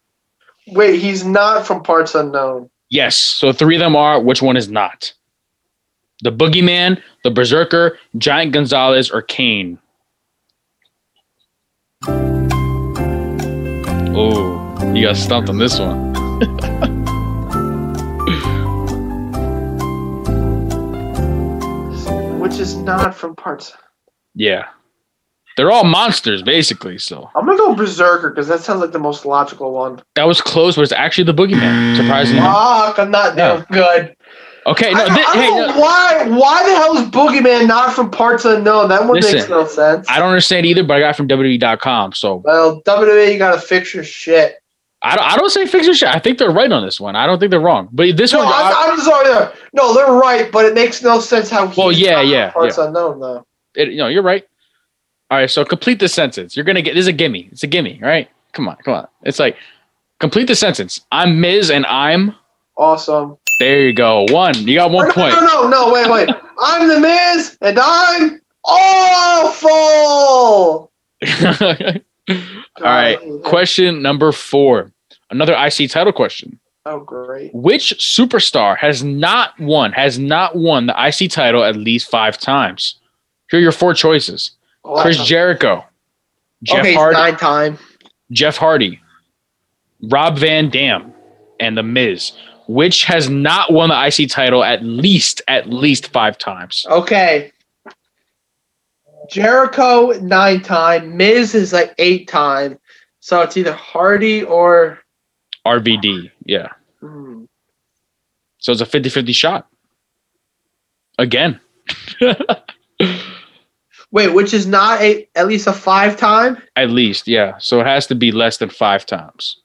Wait, he's not from parts unknown. Yes. So three of them are. Which one is not? The Boogeyman, the Berserker, Giant Gonzalez, or Kane? Oh, you got stumped on this one. Which is not from parts. Yeah. They're all monsters, basically. So I'm gonna go Berserker because that sounds like the most logical one. that was close, but it's actually the Boogeyman. Surprisingly. Fuck, I'm not doing good. Okay, no, don't, thi- I hey, no, why. Why the hell is Boogeyman not from parts unknown? That one makes no sense. I don't understand either, but I got it from WWE.com. So well, WWE, you gotta fix your shit. I don't, I don't say fix your shit. I think they're right on this one. I don't think they're wrong. But this No, one, I- I'm, I'm sorry. no. No, they're right, but it makes no sense how. Well, yeah, yeah, Parts unknown though. it, you know, you're right. All right, so complete the sentence. You're gonna get this is a gimme. It's a gimme, right? Come on, come on. It's like complete the sentence. I'm Miz and I'm Awesome. there. You go. One. You got one no, point. no, no, no, wait, wait. I'm the Miz, and I'm awful. All right. Question number four. Another IC title question. Oh, great. Which superstar has not won, has not won the IC title at least five times? Here are your four choices. Oh, Chris Jericho, Jeff okay, Hardy, nine time. Jeff Hardy, Rob Van Dam, and The Miz. Which has not won the IC title at least at least five times? Okay. Jericho nine time. Miz is like eight time. So it's either Hardy or. RVD. Yeah. hmm. So it's a 50-50 shot. Again. Wait, which is not a at least a five time? At least, yeah. So it has to be less than five times.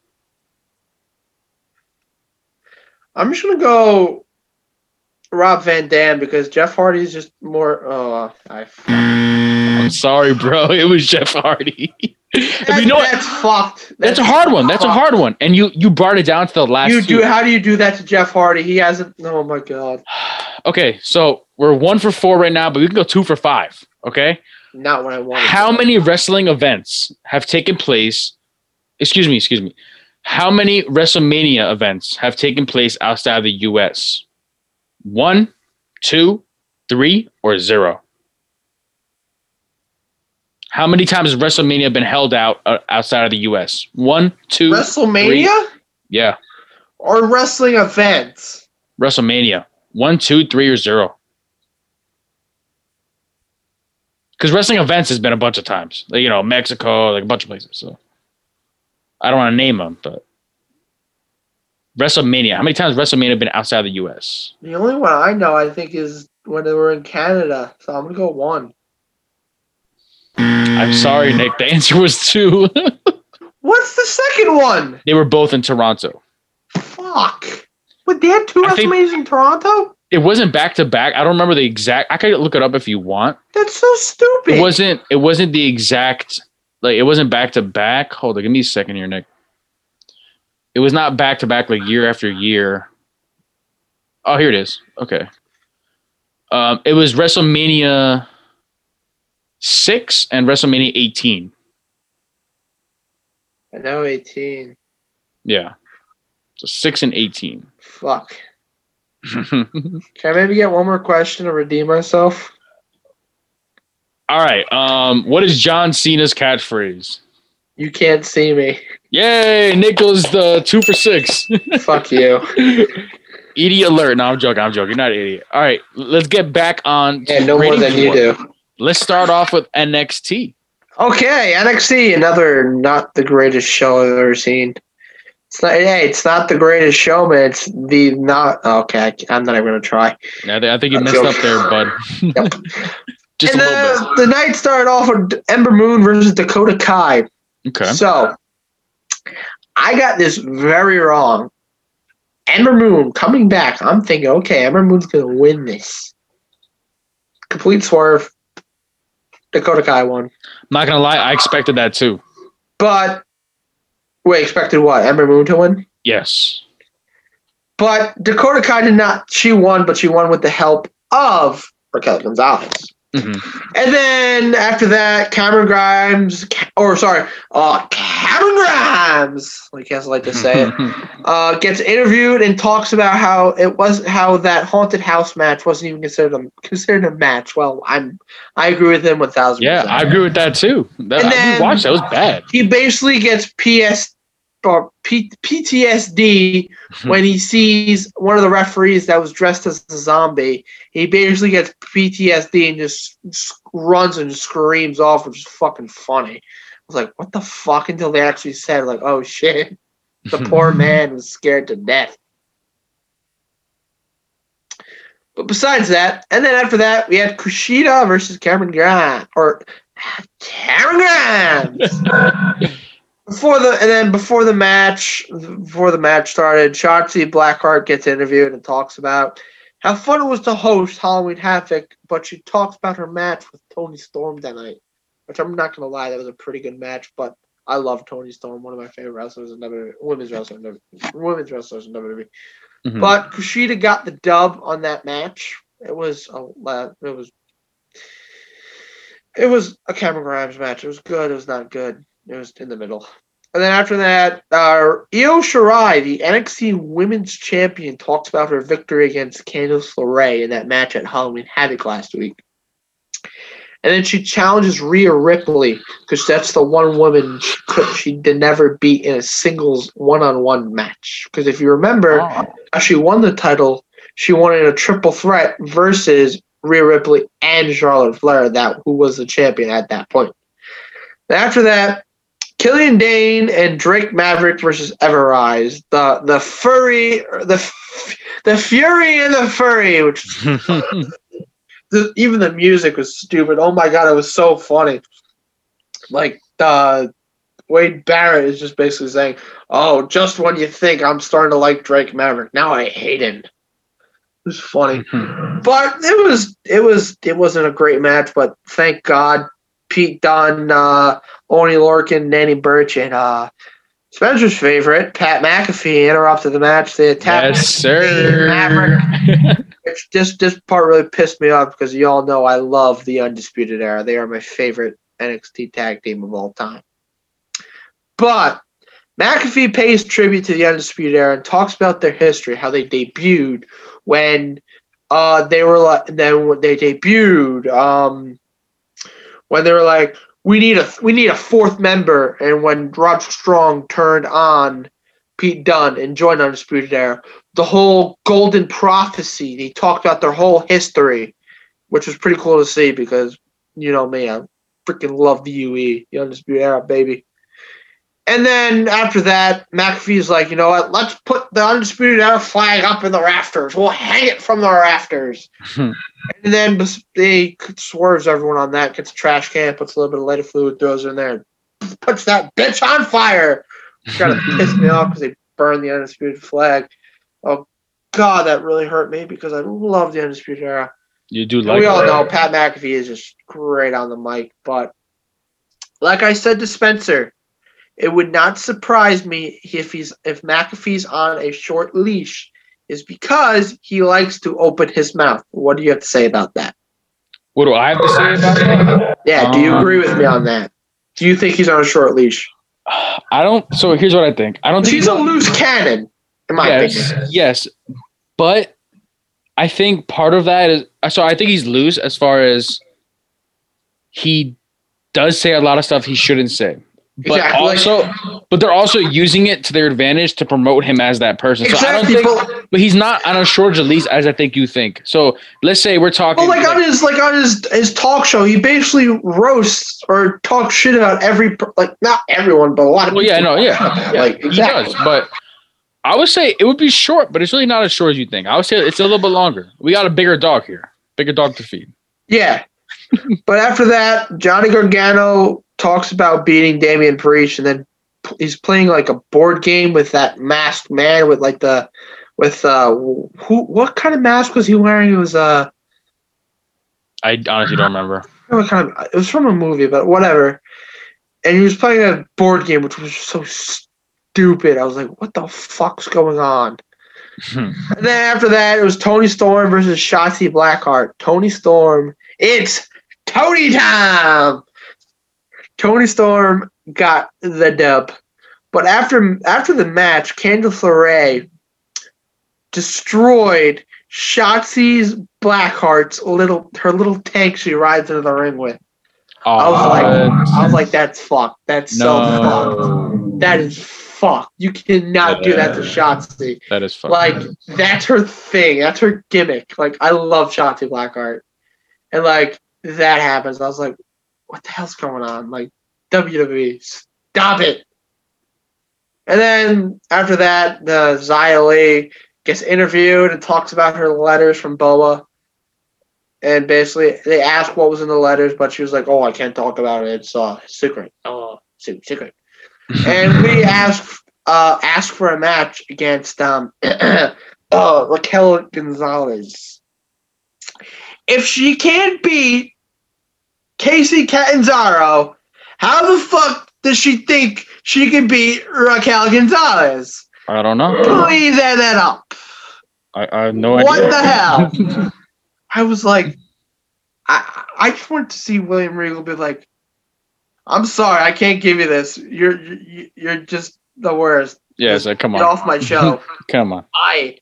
I'm just gonna go Rob Van Dam because Jeff Hardy is just more. Oh, I. I'm sorry, bro. It was Jeff Hardy. You know that's fucked. That's a hard one. That's a hard one. And you you brought it down to the last You two. do. How do you do that to Jeff Hardy? He hasn't. Oh my god. Okay, so we're one for four right now, but we can go two for five. Okay. Not what I wanted. How many wrestling events have taken place? Excuse me, excuse me. How many WrestleMania events have taken place outside of the US? One, two, three, or zero? How many times has WrestleMania been held out uh, outside of the US? One, two, WrestleMania yeah, or wrestling events? WrestleMania. One, two, three, or zero. Because wrestling events has been a bunch of times. Like, you know, Mexico, like a bunch of places. So I don't want to name them, but WrestleMania. How many times has WrestleMania been outside of the US? The only one I know, I think, is when they were in Canada. So I'm gonna go one. I'm sorry, Nick. The answer was two. What's the second one? they were both in Toronto. Fuck. Wait, they had two I WrestleManias in Toronto? It wasn't back to back. I don't remember the exact. I could look it up if you want. That's so stupid. It wasn't. It wasn't the exact. Like it wasn't back to back. Hold on, give me a second here, Nick. It was not back to back like year after year. Oh, here it is. Okay. Um, it was WrestleMania six and WrestleMania eighteen. I know 18. Yeah. So six and eighteen. Fuck. Can I maybe get one more question to redeem myself? All right. Um, what is John Cena's catchphrase? You can't see me. Yay! Nick goes the two for six. Fuck you. idiot alert! No, I'm joking. I'm joking. You're not an idiot. All right, let's get back on. Yeah, no more than you do. Let's start off with NXT. Okay, NXT, another not the greatest show I've ever seen. It's not. Hey, it's not the greatest show, man. It's the not. Okay, I'm not even gonna try. I, I think you I'm messed up there, bud. Yep. Just and a little the, the night started off with Ember Moon versus Dakota Kai. Okay. So, I got this very wrong. Ember Moon coming back. I'm thinking, okay, Ember Moon's gonna win this. Complete swerve. Dakota Kai won. I'm Not gonna lie, I expected that too. But wait, expected what? Ember Moon to win? Yes. But Dakota Kai did not. She won, but she won with the help of Raquel Gonzalez. Mhm. And then after that, Cameron Grimes, or sorry, uh, Cameron Grimes, like he has like to say it, uh, gets interviewed and talks about how it was how that haunted house match wasn't even considered a considered a match. Well, I'm I agree with him one thousand. yeah, I agree with that too. That, And I then- watched that. Was bad. He basically gets PS or P, PTSD when he sees one of the referees that was dressed as a zombie. He basically gets PTSD and just runs and screams off, which is fucking funny. I was like, what the fuck? Until they actually said, like, oh shit, the poor man was scared to death. But besides that, and then after that, we had Kushida versus Cameron Grimes, or Cameron Grimes. before the and then before the match, before the match started, Shotzi Blackheart gets interviewed and talks about how fun it was to host Halloween Havoc, but she talks about her match with Toni Storm that night, which I'm not gonna lie, that was a pretty good match. But I love Toni Storm, one of my favorite wrestlers in WWE, women's WWE, women's wrestlers in WWE. Mhm. But Kushida got the dub on that match. It was a it was it was a Cameron Grimes match. It was good. It was not good. It was in the middle. And then after that, uh, Io Shirai, the NXT Women's Champion, talks about her victory against Candice LeRae in that match at Halloween Havoc last week. And then she challenges Rhea Ripley because that's the one woman she could she did never beat in a singles one-on-one match. Because if you remember, Oh. how she won the title, she won in a triple threat versus Rhea Ripley and Charlotte Flair, that who was the champion at that point. Then after that, Killian Dain and Drake Maverick versus Ever-Rise, the the furry, the the Fury and the Furry, which the, even the music was stupid. Oh my god, it was so funny. Like uh, Wade Barrett is just basically saying, "Oh, just when you think I'm starting to like Drake Maverick, now I hate him." It was funny, but it was it was it wasn't a great match. But thank God, Pete Dunne, uh, Oney Lorcan, Danny Burch, and uh, Spencer's favorite Pat McAfee interrupted the match. They attacked yes, sir. Maverick. Which this this part really pissed me off because you all know I love the Undisputed Era. They are my favorite NXT tag team of all time. But McAfee pays tribute to the Undisputed Era and talks about their history, how they debuted when uh they were like then they debuted um when they were like we need a we need a fourth member and when Rod Strong turned on Pete Dunne and joined Undisputed Era the whole golden prophecy. They talked about their whole history, which was pretty cool to see because you know me, I freaking love the UE, the Undisputed Era, baby. And then after that, McAfee's like, you know what? Let's put the Undisputed Era flag up in the rafters. We'll hang it from the rafters. Hmm. and then they swerves everyone on that, gets a trash can, puts a little bit of lighter fluid, throws it in there, and puts that bitch on fire. Kind of pissed me off because they burned the Undisputed flag. Oh God, that really hurt me because I love the Undisputed Era. You do And like we all know Pat McAfee is just great on the mic, but like I said to Spencer, it would not surprise me if he's if McAfee's on a short leash is because he likes to open his mouth. What do you have to say about that? What do I have to say about that? Yeah, do you Um, agree with me on that? Do you think he's on a short leash? I don't. So here's what I think. I don't think He's a loose cannon, in my yes, opinion. yes, but I think part of that is so I think he's loose as far as he does say a lot of stuff he shouldn't say. But Exactly. also, but they're also using it to their advantage to promote him as that person. So I don't think, but- but he's not on a short release as I think you think. So let's say we're talking. Well, like on his like on his his talk show, he basically roasts or talks shit about every like not everyone, but a lot of well, people. yeah, no, yeah, yeah, like he does. But I would say it would be short, but it's really not as short as you think. I would say it's a little bit longer. We got a bigger dog here, bigger dog to feed. Yeah. But after that, Johnny Gargano talks about beating Damian Priest, and then he's playing like a board game with that masked man with like the with uh who what kind of mask was he wearing? It was uh I honestly don't remember. I don't know what kind of it was from a movie, but whatever. And he was playing a board game, which was so stupid. I was like, "What the fuck's going on?" And then after that, it was Toni Storm versus Shotzi Blackheart. Toni Storm, it's Tony time. Toni Storm got the dub, but after after the match, Candice LeRae destroyed Shotzi's Blackheart's little her little tank she rides into the ring with. I was like, oh, I was like, that's fucked. That's so fucked. That is fucked. You cannot do that to Shotzi. that is fucking Like that's her thing. That's her gimmick. Like I love Shotzi Blackheart, and like that happens. I was like, what the hell's going on? Like WWE, stop it. And then after that, the Xia Li gets interviewed and talks about her letters from Boa. And basically, they ask what was in the letters, but she was like, "Oh, I can't talk about it. It's uh, secret. Oh, se- secret." and we asked uh asked for a match against um uh, Raquel Gonzalez. If she can't beat Kacy Catanzaro, how the fuck does she think she can beat Raquel Gonzalez? I don't know. Please add that up. I, I have no What idea. What the hell? I was like, I I just wanted to see William Regal be like, I'm sorry, I can't give you this. You're you're, just the worst. Yeah, uh, so come Get on. off my show. Come on. Bye.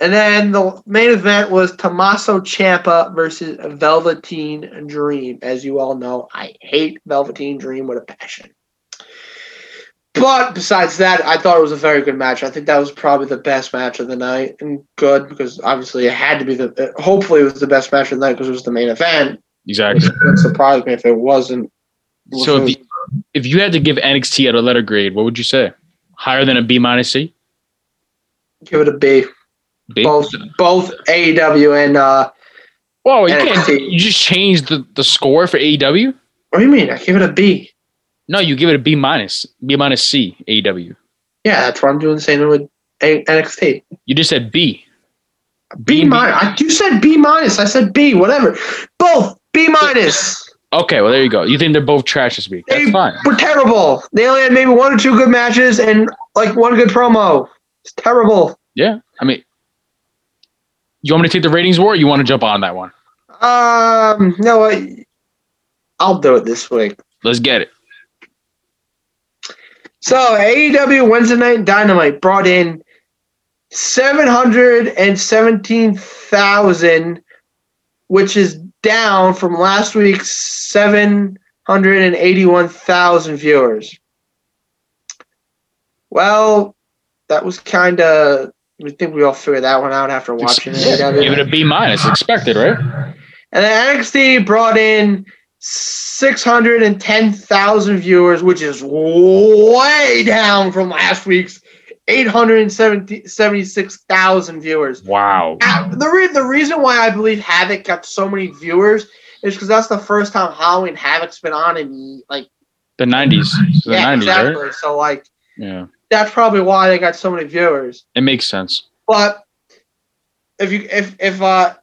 And then the main event was Tommaso Ciampa versus Velveteen Dream. As you all know, I hate Velveteen Dream with a passion. But besides that, I thought it was a very good match. I think that was probably the best match of the night, and good because obviously it had to be the. Hopefully, it was the best match of the night because it was the main event. Exactly. It would surprise me if it wasn't. So if you, if you had to give NXT at a letter grade, what would you say? Higher than a B minus C? give it a B. B? Both both AEW and uh, Whoa, you can't. NXT. You just changed the, the score for AEW? what do you mean? I give it a B. No, you give it a B minus. B minus C, AEW. Yeah, that's what I'm doing the same with A- NXT. You just said B. B and minus. I- You said B minus. I said B. Whatever. Both B minus. Okay, well there you go. You think they're both trash this week? That's They fine. were terrible. They only had maybe one or two good matches and like one good promo. It's terrible. Yeah, I mean, you want me to take the ratings war? Or you want to jump on that one? Um, no, what? I'll do it this week. Let's get it. So AEW Wednesday Night Dynamite brought in seven hundred and seventeen thousand, which is down from last week's seven hundred and eighty-one thousand viewers. Well, that was kind of. We think we all figured that one out after watching it together. Give it a B minus. Expected, right? And then NXT brought in 610,000 viewers, which is way down from last week's 876,000 viewers. Wow. The, re- the reason why I believe Havoc got so many viewers is because that's the first time Halloween Havoc's been on in like The nineties. The yeah nineties, exactly. right? So like Yeah. That's probably why they got so many viewers. It makes sense. But if you if if uh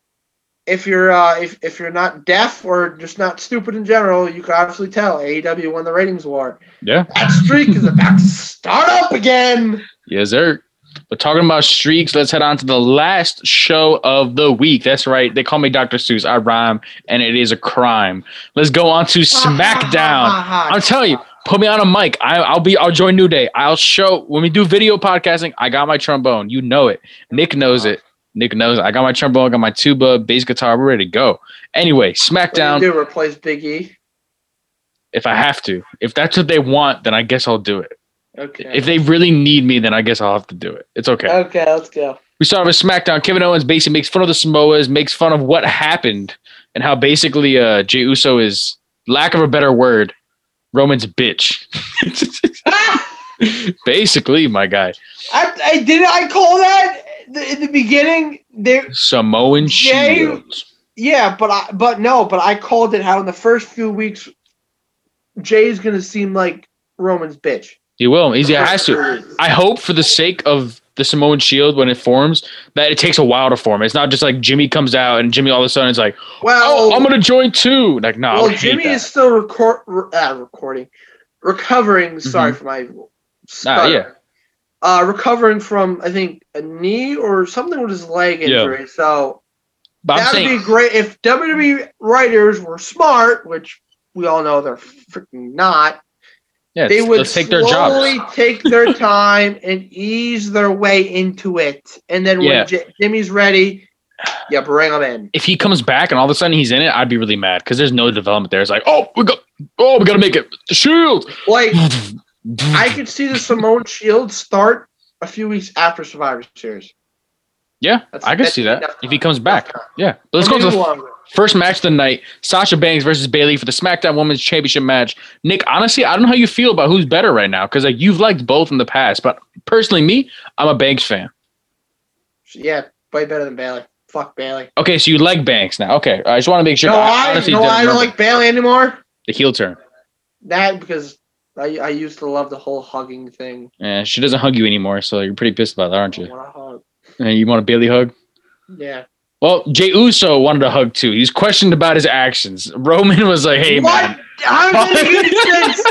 if you're uh if, if you're not deaf or just not stupid in general, you can obviously tell AEW won the ratings war. Yeah. That streak is about to start up again. Yes, sir. But talking about streaks, let's head on to the last show of the week. That's right. They call me Dr. Seuss. I rhyme, and it is a crime. Let's go on to SmackDown. I'm telling you, put me on a mic. I, I'll be. I'll join New Day. I'll show when we do video podcasting. I got my trombone. You know it. Nick knows it. Nick knows it. I got my trombone. I got my tuba, bass guitar. We're ready to go. Anyway, SmackDown. you do replace Big E? If I have to, if that's what they want, then I guess I'll do it. Okay. If they really need me, then I guess I'll have to do it. It's okay. okay, let's go. We start with SmackDown. Kevin Owens basically makes fun of the Samoas, makes fun of what happened, and how basically uh, Jey Uso is, lack of a better word, Roman's bitch. basically, my guy. I, I did I call that the, in the beginning? There, Samoan Jey- Shields. yeah, but I but no, but I called it how in the first few weeks, Jey's gonna seem like Roman's bitch. He will. He has to. I hope for the sake of the Samoan Shield when it forms that it takes a while to form. It's not just like Jimmy comes out and Jimmy all of a sudden is like, Well, oh, I'm gonna join too. Like, no, I well, Jimmy that. is still record, re- uh, recording, recovering. Sorry for my. Ah, stutter. yeah. Uh, recovering from I think a knee or something with his leg injury. Yeah. So That'd be great if WWE writers were smart, which we all know they're freaking not. Yeah, They would take their slowly take their time and ease their way into it, and then when Yeah. J- Jimmy's ready, you bring him in. If he comes back and all of a sudden he's in it, I'd be really mad because there's no development there. It's like, oh, we got, oh, we gotta make it the Shield. Like I could see the Samoan Shield start a few weeks after Survivor Series. Yeah, That's- I could that's see that if he comes back. Yeah, but let's go to the longer. First match of the night: Sasha Banks versus Bayley for the SmackDown Women's Championship match. Nick, honestly, I don't know how you feel about who's better right now because like you've liked both in the past, but personally, me, I'm a Banks fan. Yeah, way better than Bayley. Fuck Bayley. Okay, so you like Banks now? Okay, I just want to make sure. no, I, honestly no, I don't remember like Bayley anymore. the heel turn. That because I, I used to love the whole hugging thing. Yeah, she doesn't hug you anymore, so you're pretty pissed about that, aren't I you? Want to hug. And you want a Bayley hug? Yeah. Well, Jey Uso wanted a hug too. He's questioned about his actions. Roman was like, "Hey, what? man." How did sense?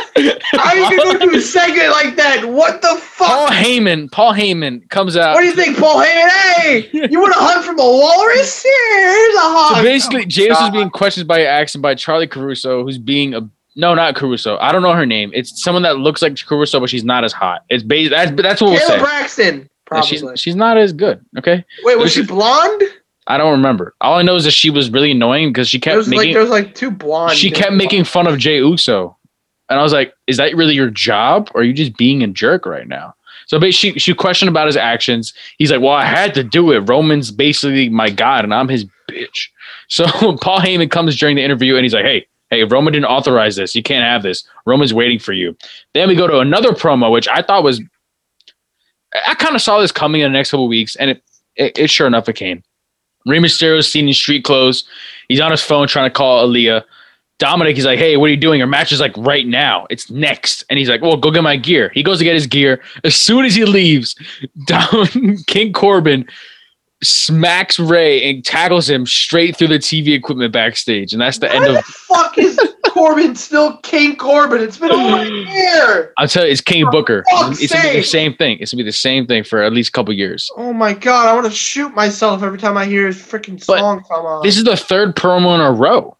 How are you gonna go to a segment like that? What the fuck?" Paul? Heyman, Paul Heyman comes out. What do you think, Paul Heyman? Hey, you want a hug from a walrus? Here, here's a hug. So basically, Oh, James is being questioned by accent by Charly Caruso, who's being a no, not Caruso. I don't know her name. It's someone that looks like Caruso, but she's not as hot. It's based. That's that's what we'll Kayla say. Braxton. Probably. she's she's not as good. Okay, Wait, was she blonde? I don't remember. All I know is that she was really annoying because she There kept was like making there was like two blonde. she kept making fun of Jey Uso, and I was like, "Is that really your job, or are you just being a jerk right now?" So basically, she, she questioned about his actions. He's like, "Well, I had to do it. Roman's basically my god, and I'm his bitch." So Paul Heyman comes during the interview, and he's like, "Hey, hey, Roman didn't authorize this. You can't have this. Roman's waiting for you." Then we go to another promo, which I thought was, I kind of saw this coming in the next couple weeks, and it, it, it sure enough it came. Rey Mysterio's seen in street clothes. He's on his phone trying to call Aaliyah. Dominik, he's like, hey, what are you doing? Your match is like right now. It's next. And he's like, well, go get my gear. He goes to get his gear. As soon as he leaves, down King Corbin smacks Rey and tackles him straight through the TV equipment backstage. And that's the Why end the of fuck is Corbin still King Corbin? It's been over a year. I'll tell you, it's King Booker. fuck's It's gonna be the same thing. It's gonna be the same thing for at least a couple years. Oh my god, I want to shoot myself every time I hear his freaking But song come on. This is the third promo in a row.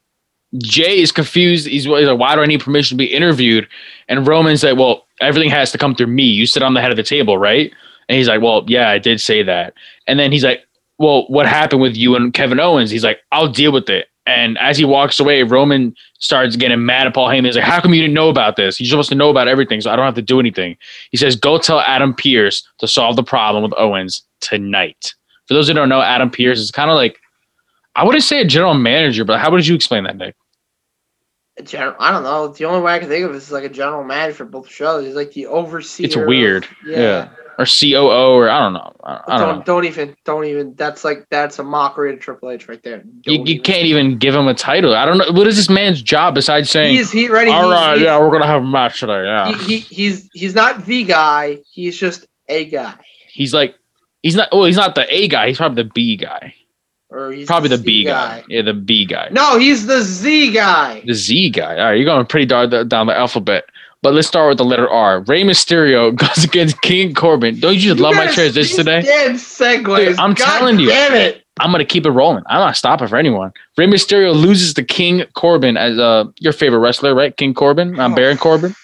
Jey is confused. He's, he's like, why do I need permission to be interviewed? And Roman's like, well, everything has to come through me. You sit on the head of the table, right? And he's like, well, yeah, I did say that. And then he's like, well, what happened with you and Kevin Owens? He's like, I'll deal with it. And as he walks away, Roman starts getting mad at Paul Heyman. He's like, how come you didn't know about this? You're supposed to know about everything, so I don't have to do anything. He says, go tell Adam Pearce to solve the problem with Owens tonight. For those who don't know, Adam Pearce is kind of like, I wouldn't say a general manager, but how would you explain that, Nick? General, I don't know. The only way I can think of is like a general manager for both shows. He's like the overseer. It's of- weird. yeah. Yeah. Or COO, or I don't know. I, I don't, don't know. don't even. Don't even. That's like that's a mockery to Triple H right there. You, Don't you even. can't even give him a title. I don't know. What is this man's job besides saying, He's he ready. all he's, right, he's, yeah, we're going to have a match today. Yeah. He, he, he's he's not the guy. He's just a guy, He's like, he's not, well, he's not the A guy. He's probably the B guy. or he's Probably the Z B guy. Yeah, the B guy. No, he's the Z guy. The Z guy. All right, you're going pretty dark down the alphabet. But let's start with the letter R. Rey Mysterio goes against King Corbin. Don't you just love my transition today? Segues. Dude, I'm God telling you. It. I'm gonna keep it rolling. I'm not stopping for anyone. Rey Mysterio loses to King Corbin as uh your favorite wrestler, right? King Corbin, um, Oh. Baron Corbin.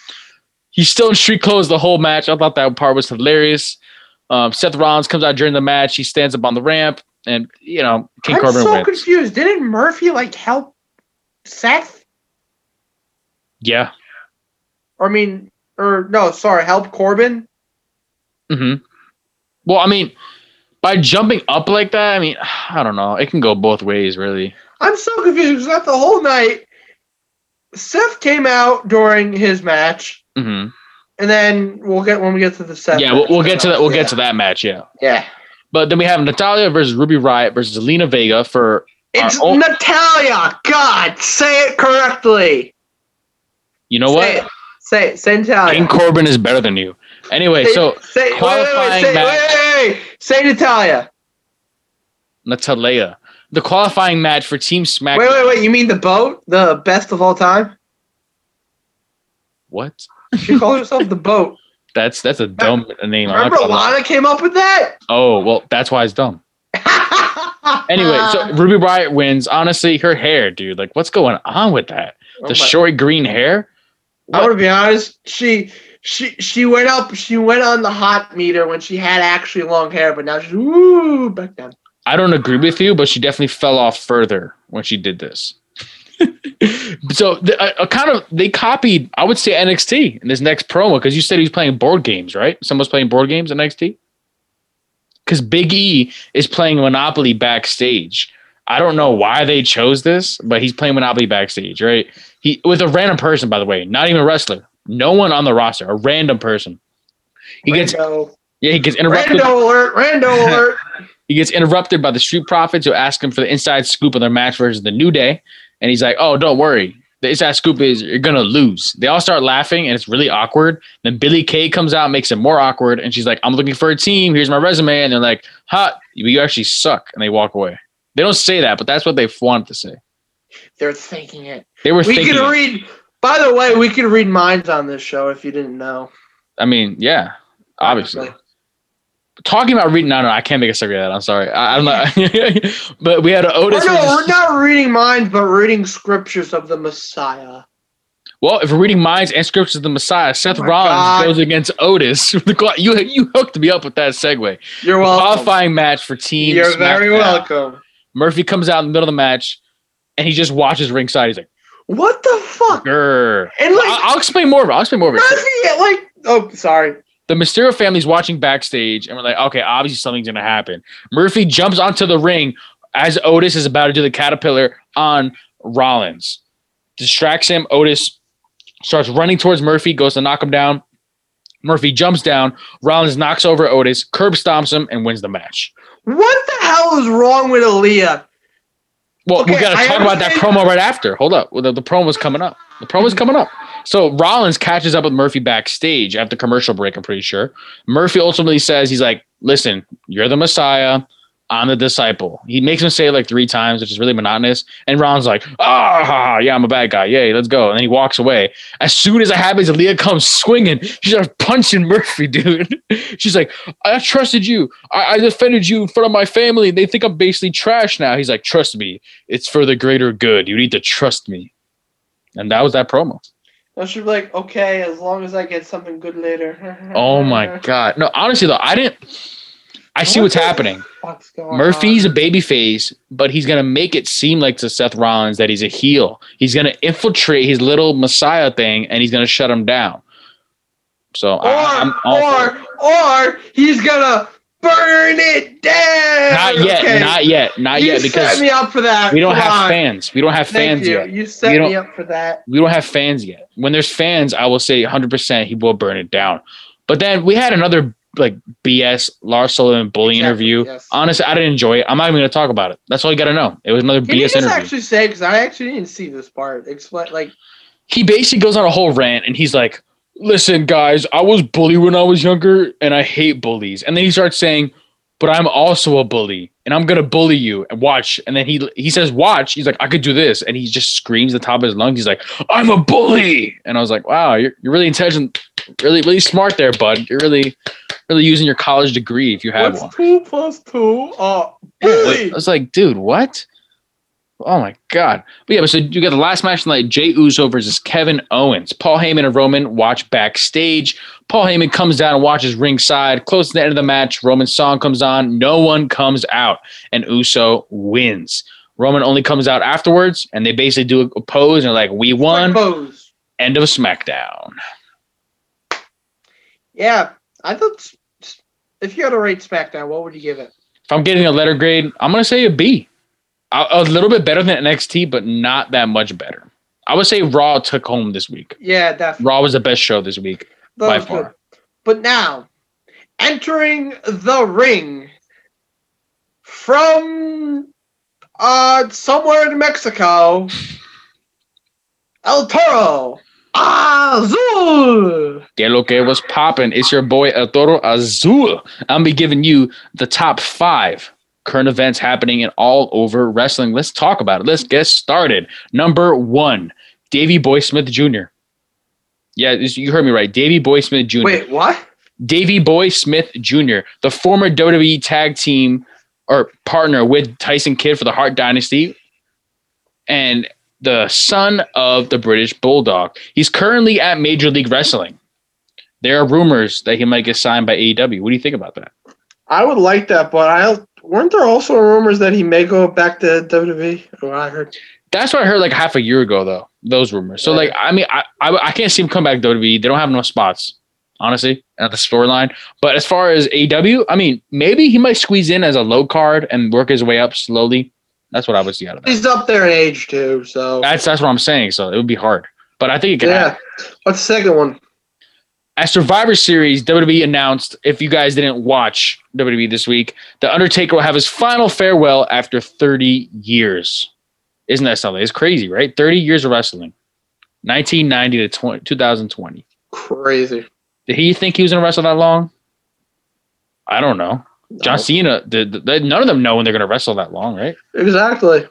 He's still in street clothes the whole match. I thought that part was hilarious. Um, Seth Rollins comes out during the match. He stands up on the ramp, and you know King Corbin. I'm so wins. confused. Didn't Murphy like help Seth? Yeah. Or I mean, or no, sorry, help Corbin. hmm Well, I mean, by jumping up like that, I mean, I don't know. It can go both ways, really. I'm so confused because not the whole night. Seth came out during his match, hmm and then we'll get when we get to the Seth. Yeah, we'll, we'll get to that. We'll Yeah. get to that match. Yeah. Yeah, But then we have Natalia versus Ruby Riott versus Zelina Vega for it's own- Natalia. God, say it correctly. you know say what? It. Say it. Say Natalia. King Corbin is better than you. Anyway, Say- so say, wait, wait, qualifying wait, match- wait, wait, wait. Say Natalia. Natalia, the qualifying match for Team SmackDown. Wait, wait, wait. You mean the boat? The best of all time? What? She calls herself the boat. That's that's a dumb name. I'm not Remember gonna lie. Lana came up with that? Oh well, that's why it's dumb. Anyway, so uh. Ruby Riott wins. Honestly, her hair, dude. Like, what's going on with that? Oh The my- short green hair. I want to be honest. She she she went up. She went on the hot meter when she had actually long hair, but now she's ooh back down. I don't agree with you, but she definitely fell off further when she did this. so the, kind of they copied, I would say NXT in this next promo because you said he was playing board games, right? Someone's playing board games in NXT. Because Big E is playing Monopoly backstage. I don't know why they chose this, but he's playing Monopoly backstage, right? He with a random person, by the way, not even a wrestler, no one on the roster, a random person. He gets yeah, he gets interrupted. Rando alert! Rando alert! He gets interrupted by the Street Profits who ask him for the inside scoop of their match versus the New Day. And he's like, oh, don't worry. The inside scoop is you're going to lose. They all start laughing and it's really awkward. Then Billie Kay comes out, makes it more awkward. And she's like, I'm looking for a team. Here's my resume. And they're like, ha, you actually suck. And they walk away. They don't say that, but that's what they wanted to say. They're thinking it. They were We thinking. can it. read. By the way, we can read minds on this show if you didn't know. I mean, yeah, obviously. Talking about reading, no, no, I can't make a segue of that. I'm sorry. I, I'm not. but we had an Or Otis. no, we're not reading minds, but reading scriptures of the Messiah. Well, if we're reading minds and scriptures of the Messiah, oh Seth my Rollins God. goes against Otis. You you hooked me up with that segue. You're welcome. Qualifying match for Team. You're very SmackDown. welcome. Murphy comes out in the middle of the match, and he just watches ringside. He's like, What the fuck? "Grr." And like, I- I'll explain more of it. I'll explain more of it. Murphy, like, oh, sorry. the Mysterio family's watching backstage, and we're like, okay, obviously something's gonna happen. Murphy jumps onto the ring as Otis is about to do the caterpillar on Rollins, distracts him. Otis starts running towards Murphy, goes to knock him down. Murphy jumps down. Rollins knocks over Otis, curb stomps him, and wins the match. What the hell is wrong with Aalyah? Well, we got to talk about that promo right after. Hold up. The, the promo's coming up. The promo's coming up. So Rollins catches up with Murphy backstage after commercial break, I'm pretty sure. Murphy ultimately says, he's like, listen, you're the Messiah. I'm the disciple. He makes him say it like three times, which is really monotonous. And Ron's like, ah, yeah, I'm a bad guy. Yay, let's go. And then he walks away. As soon as it happens, Aalyah comes swinging. She starts punching Murphy, dude. She's like, I trusted you. I, I defended you in front of my family. They think I'm basically trash now. He's like, trust me. It's for the greater good. You need to trust me. And that was that promo. I should be like, okay, as long as I get something good later. Oh my god. No, honestly though, I didn't I see what's happening. Murphy's a baby face, but he's gonna make it seem like to Seth Rollins that he's a heel. He's gonna infiltrate his little messiah thing and he's gonna shut him down. So or I, or or he's gonna burn it down. not yet, Okay. not yet, not you yet, because set me up for that. we don't Come have on. fans. We don't have Thank fans you. yet. You set me up for that. we don't have fans yet. When there's fans, I will say 100% he will burn it down. But then we had another like BS Lars Sullivan bully Exactly, interview. yes. Honestly, I didn't enjoy it. I'm not even going to talk about it. That's all you got to know. It was another Can you BS just interview. actually say because I actually didn't see this part. Explain like he basically goes on a whole rant and he's like, "Listen, guys, I was bullied when I was younger, and I hate bullies." And then he starts saying, "But I'm also a bully, and I'm gonna bully you and watch." And then he he says, "Watch." He's like, "I could do this," and he just screams at the top of his lungs. He's like, "I'm a bully," and I was like, "Wow, you're you're really intelligent, really really smart there, bud. You're really really using your college degree if you have what's one." two plus two? Oh, I was like, dude, what? Oh my god! But yeah, but so you got the last match tonight: Jey Uso versus Kevin Owens. Paul Heyman and Roman watch backstage. Paul Heyman comes down and watches ringside. Close to the end of the match, Roman's song comes on. No one comes out, and Uso wins. Roman only comes out afterwards, and they basically do a pose and like, "We won." Pose. End of SmackDown. Yeah, I thought if you had to rate SmackDown, what would you give it? If I'm getting a letter grade, I'm gonna say a B. A, a little bit better than NXT, but not that much better. I would say Raw took home this week. Yeah, definitely. Raw was the best show this week. That by far. good. But now, entering the ring from uh somewhere in Mexico, El Toro Azul. Que lo que was popping? It's your boy El Toro Azul. I'm be giving you the top five current events happening in all over wrestling. Let's talk about it. Let's get started. Number one, Davey Boy Smith Jr. Yeah, this- you heard me right. Davey Boy Smith Jr. Wait, what? Davey Boy Smith Jr., the former WWE tag team or partner with Tyson Kidd for the Hart Dynasty, and the son of the British Bulldog. He's currently at Major League Wrestling. There are rumors that he might get signed by AEW. What do you think about that? I would like that, but I weren't there also rumors that he may go back to WWE. Or oh, I heard. That's what I heard like half a year ago, though. Those rumors. So, Yeah. like, I mean, I, I I can't see him come back to WWE. They don't have enough spots, honestly, at the storyline. But as far as AEW, I mean, maybe he might squeeze in as a low card and work his way up slowly. That's what I would see out of that. He's up there in age too, so That's that's what I'm saying. So it would be hard, but I think it can happen. yeah. What's the second one? At Survivor Series, WWE announced, if you guys didn't watch WWE this week, The Undertaker will have his final farewell after 30 years. Isn't that something? It's crazy, right? 30 years of wrestling. 1990 to 20, 2020. Crazy. Did he think he was going to wrestle that long? I don't know. John. Cena, the, the, none of them know when they're going to wrestle that long, right? Exactly.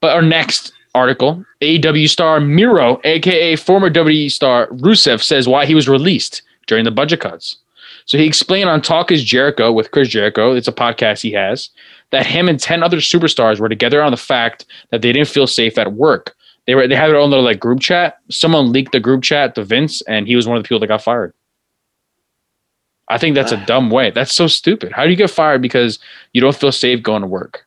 But our next article, AEW star Miro, aka former WWE star Rusev, says why he was released during the budget cuts. So he explained on Talk is Jericho with Chris Jericho, it's a podcast he has, that him and 10 other superstars were together on the fact that they didn't feel safe at work. They were they had their own little like group chat. Someone leaked the group chat to Vince, and he was one of the people that got fired. I think that's a dumb way. That's so stupid. How do you get fired because you don't feel safe going to work?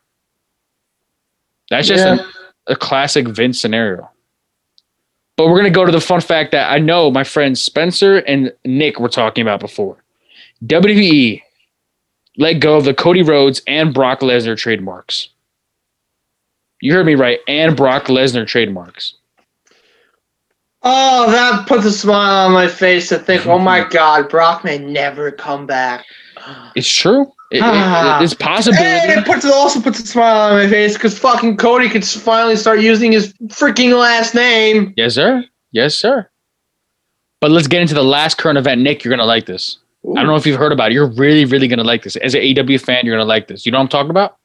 That's just Yeah. an a classic Vince scenario. But we're gonna go to the fun fact that I know my friends Spencer and Nick were talking about before. WWE let go of the Cody Rhodes and Brock Lesnar trademarks. You heard me right, and Brock Lesnar trademarks. Oh, that puts a smile on my face to think, oh my mm-hmm. God, Brock may never come back. It's true. It- it- it's possible. And it puts it also puts a smile on my face because fucking Cody could finally start using his freaking last name. Yes, sir. Yes, sir. But let's get into the last current event. Nick, you're gonna like this. I don't know if you've heard about it. You're really, really gonna like this. As an AEW fan, you're gonna like this. You know what I'm talking about?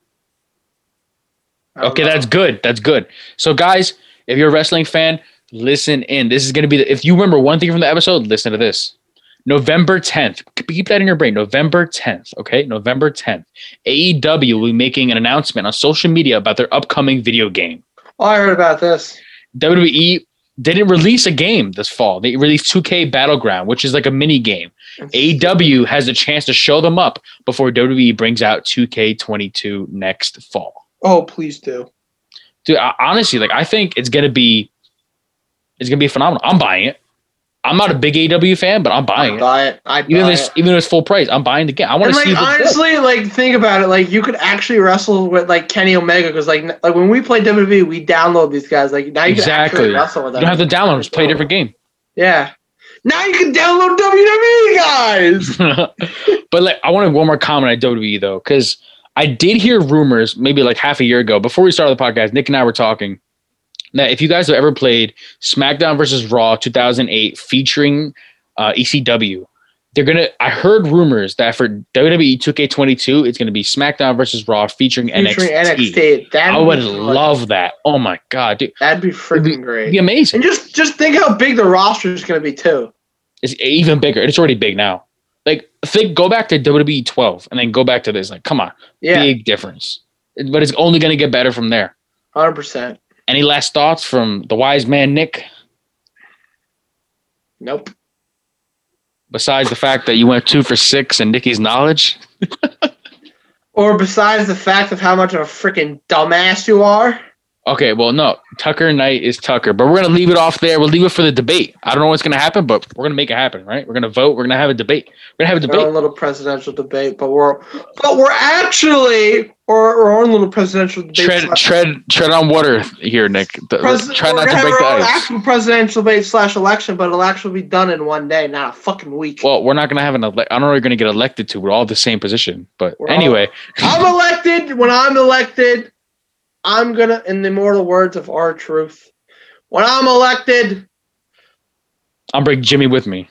Okay, know. that's good. That's good. So, guys, if you're a wrestling fan, listen in. This is going to be the, if you remember one thing from the episode, listen to this. November 10th. Keep that in your brain. November 10th. Okay. November 10th. AEW will be making an announcement on social media about their upcoming video game. Oh, I heard about this. WWE didn't release a game this fall. They released 2K Battleground, which is like a mini game. AEW has a chance to show them up before WWE brings out 2K22 next fall. Oh, please do. dude I, honestly like i think it's gonna be it's gonna be phenomenal i'm buying it i'm not a big AEW fan but i'm buying I'd it buy it. I'd even buy if it's it. even if it's full price i'm buying the game i want to like see honestly, like think about it. Like you could actually wrestle with like Kenny Omega because like like when we play WWE, we download these guys. Like now you can exactly actually you wrestle with them. You don't have to download just play a different game Yeah. Now you can download WWE guys. but like i wanted one more comment on wwe though because i did hear rumors maybe like half a year ago before we started the podcast nick and i were talking that if you guys have ever played smackdown versus raw 2008 featuring uh, ecw they're gonna i heard rumors that for wwe 2k22 it's gonna be smackdown versus raw featuring, Featuring NXT. NXT. I would be fun. love that oh my god dude That'd be freaking it'd great. be amazing And just just think how big the roster is going to be too. it's even bigger it's already big now like think go back to wwe 12 and then go back to this like come on Yeah, big difference. But it's only going to get better from there. hundred percent. Any last thoughts from the wise man Nick? Nope. Besides the fact that you went two for six and Nicky's knowledge, Or besides the fact of how much of a freaking dumbass you are. okay. Well, no, Tucker Knight is Tucker, but we're gonna leave it off there. We'll leave it for the debate. I don't know what's gonna happen, but we're gonna make it happen, right? We're gonna vote. We're gonna have a debate. We're gonna have a debate. A little presidential debate, but we're but we're actually or our own little presidential debate. Tread, slash- tread, tread on water here, Nick. The- pres- try not gonna break the our ice. actual presidential debate slash election, but it'll actually be done in one day, not a fucking week. Well, we're not gonna have an. Ele- I don't know. We're gonna get elected to. We're all the same position, but We're all- anyway. I'm elected. When I'm elected, I'm gonna, in the immortal words of R Truth, when I'm elected, I'll bring Jimmy with me.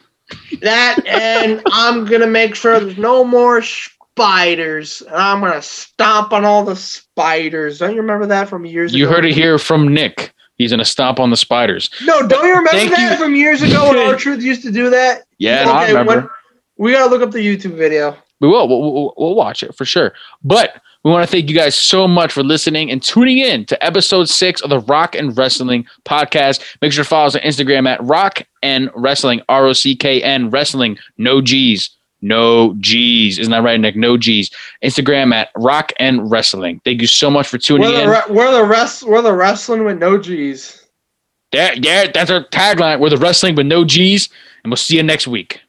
that and I'm gonna make sure there's no more spiders, and I'm gonna stomp on all the spiders. Don't you remember that from years You ago? heard it here from Nick. He's gonna stomp on the spiders. No, don't you remember that you. from years ago when R Truth used to do that? Yeah, no, I Okay, remember. when- we gotta look up the YouTube video. We will. We'll, we'll. we'll watch it for sure. But We want to thank you guys so much for listening and tuning in to episode six of the Rock and Wrestling podcast. Make sure to follow us on Instagram at Rock and Wrestling, R O C K N Wrestling, no G's. No G's. Isn't that right, Nick? No G's. Instagram at Rock and Wrestling. Thank you so much for tuning We're the, in. re- we're the rest. We're the wrestling with no G's. Yeah, yeah, that's our tagline. We're the wrestling with no G's, and we'll see you next week.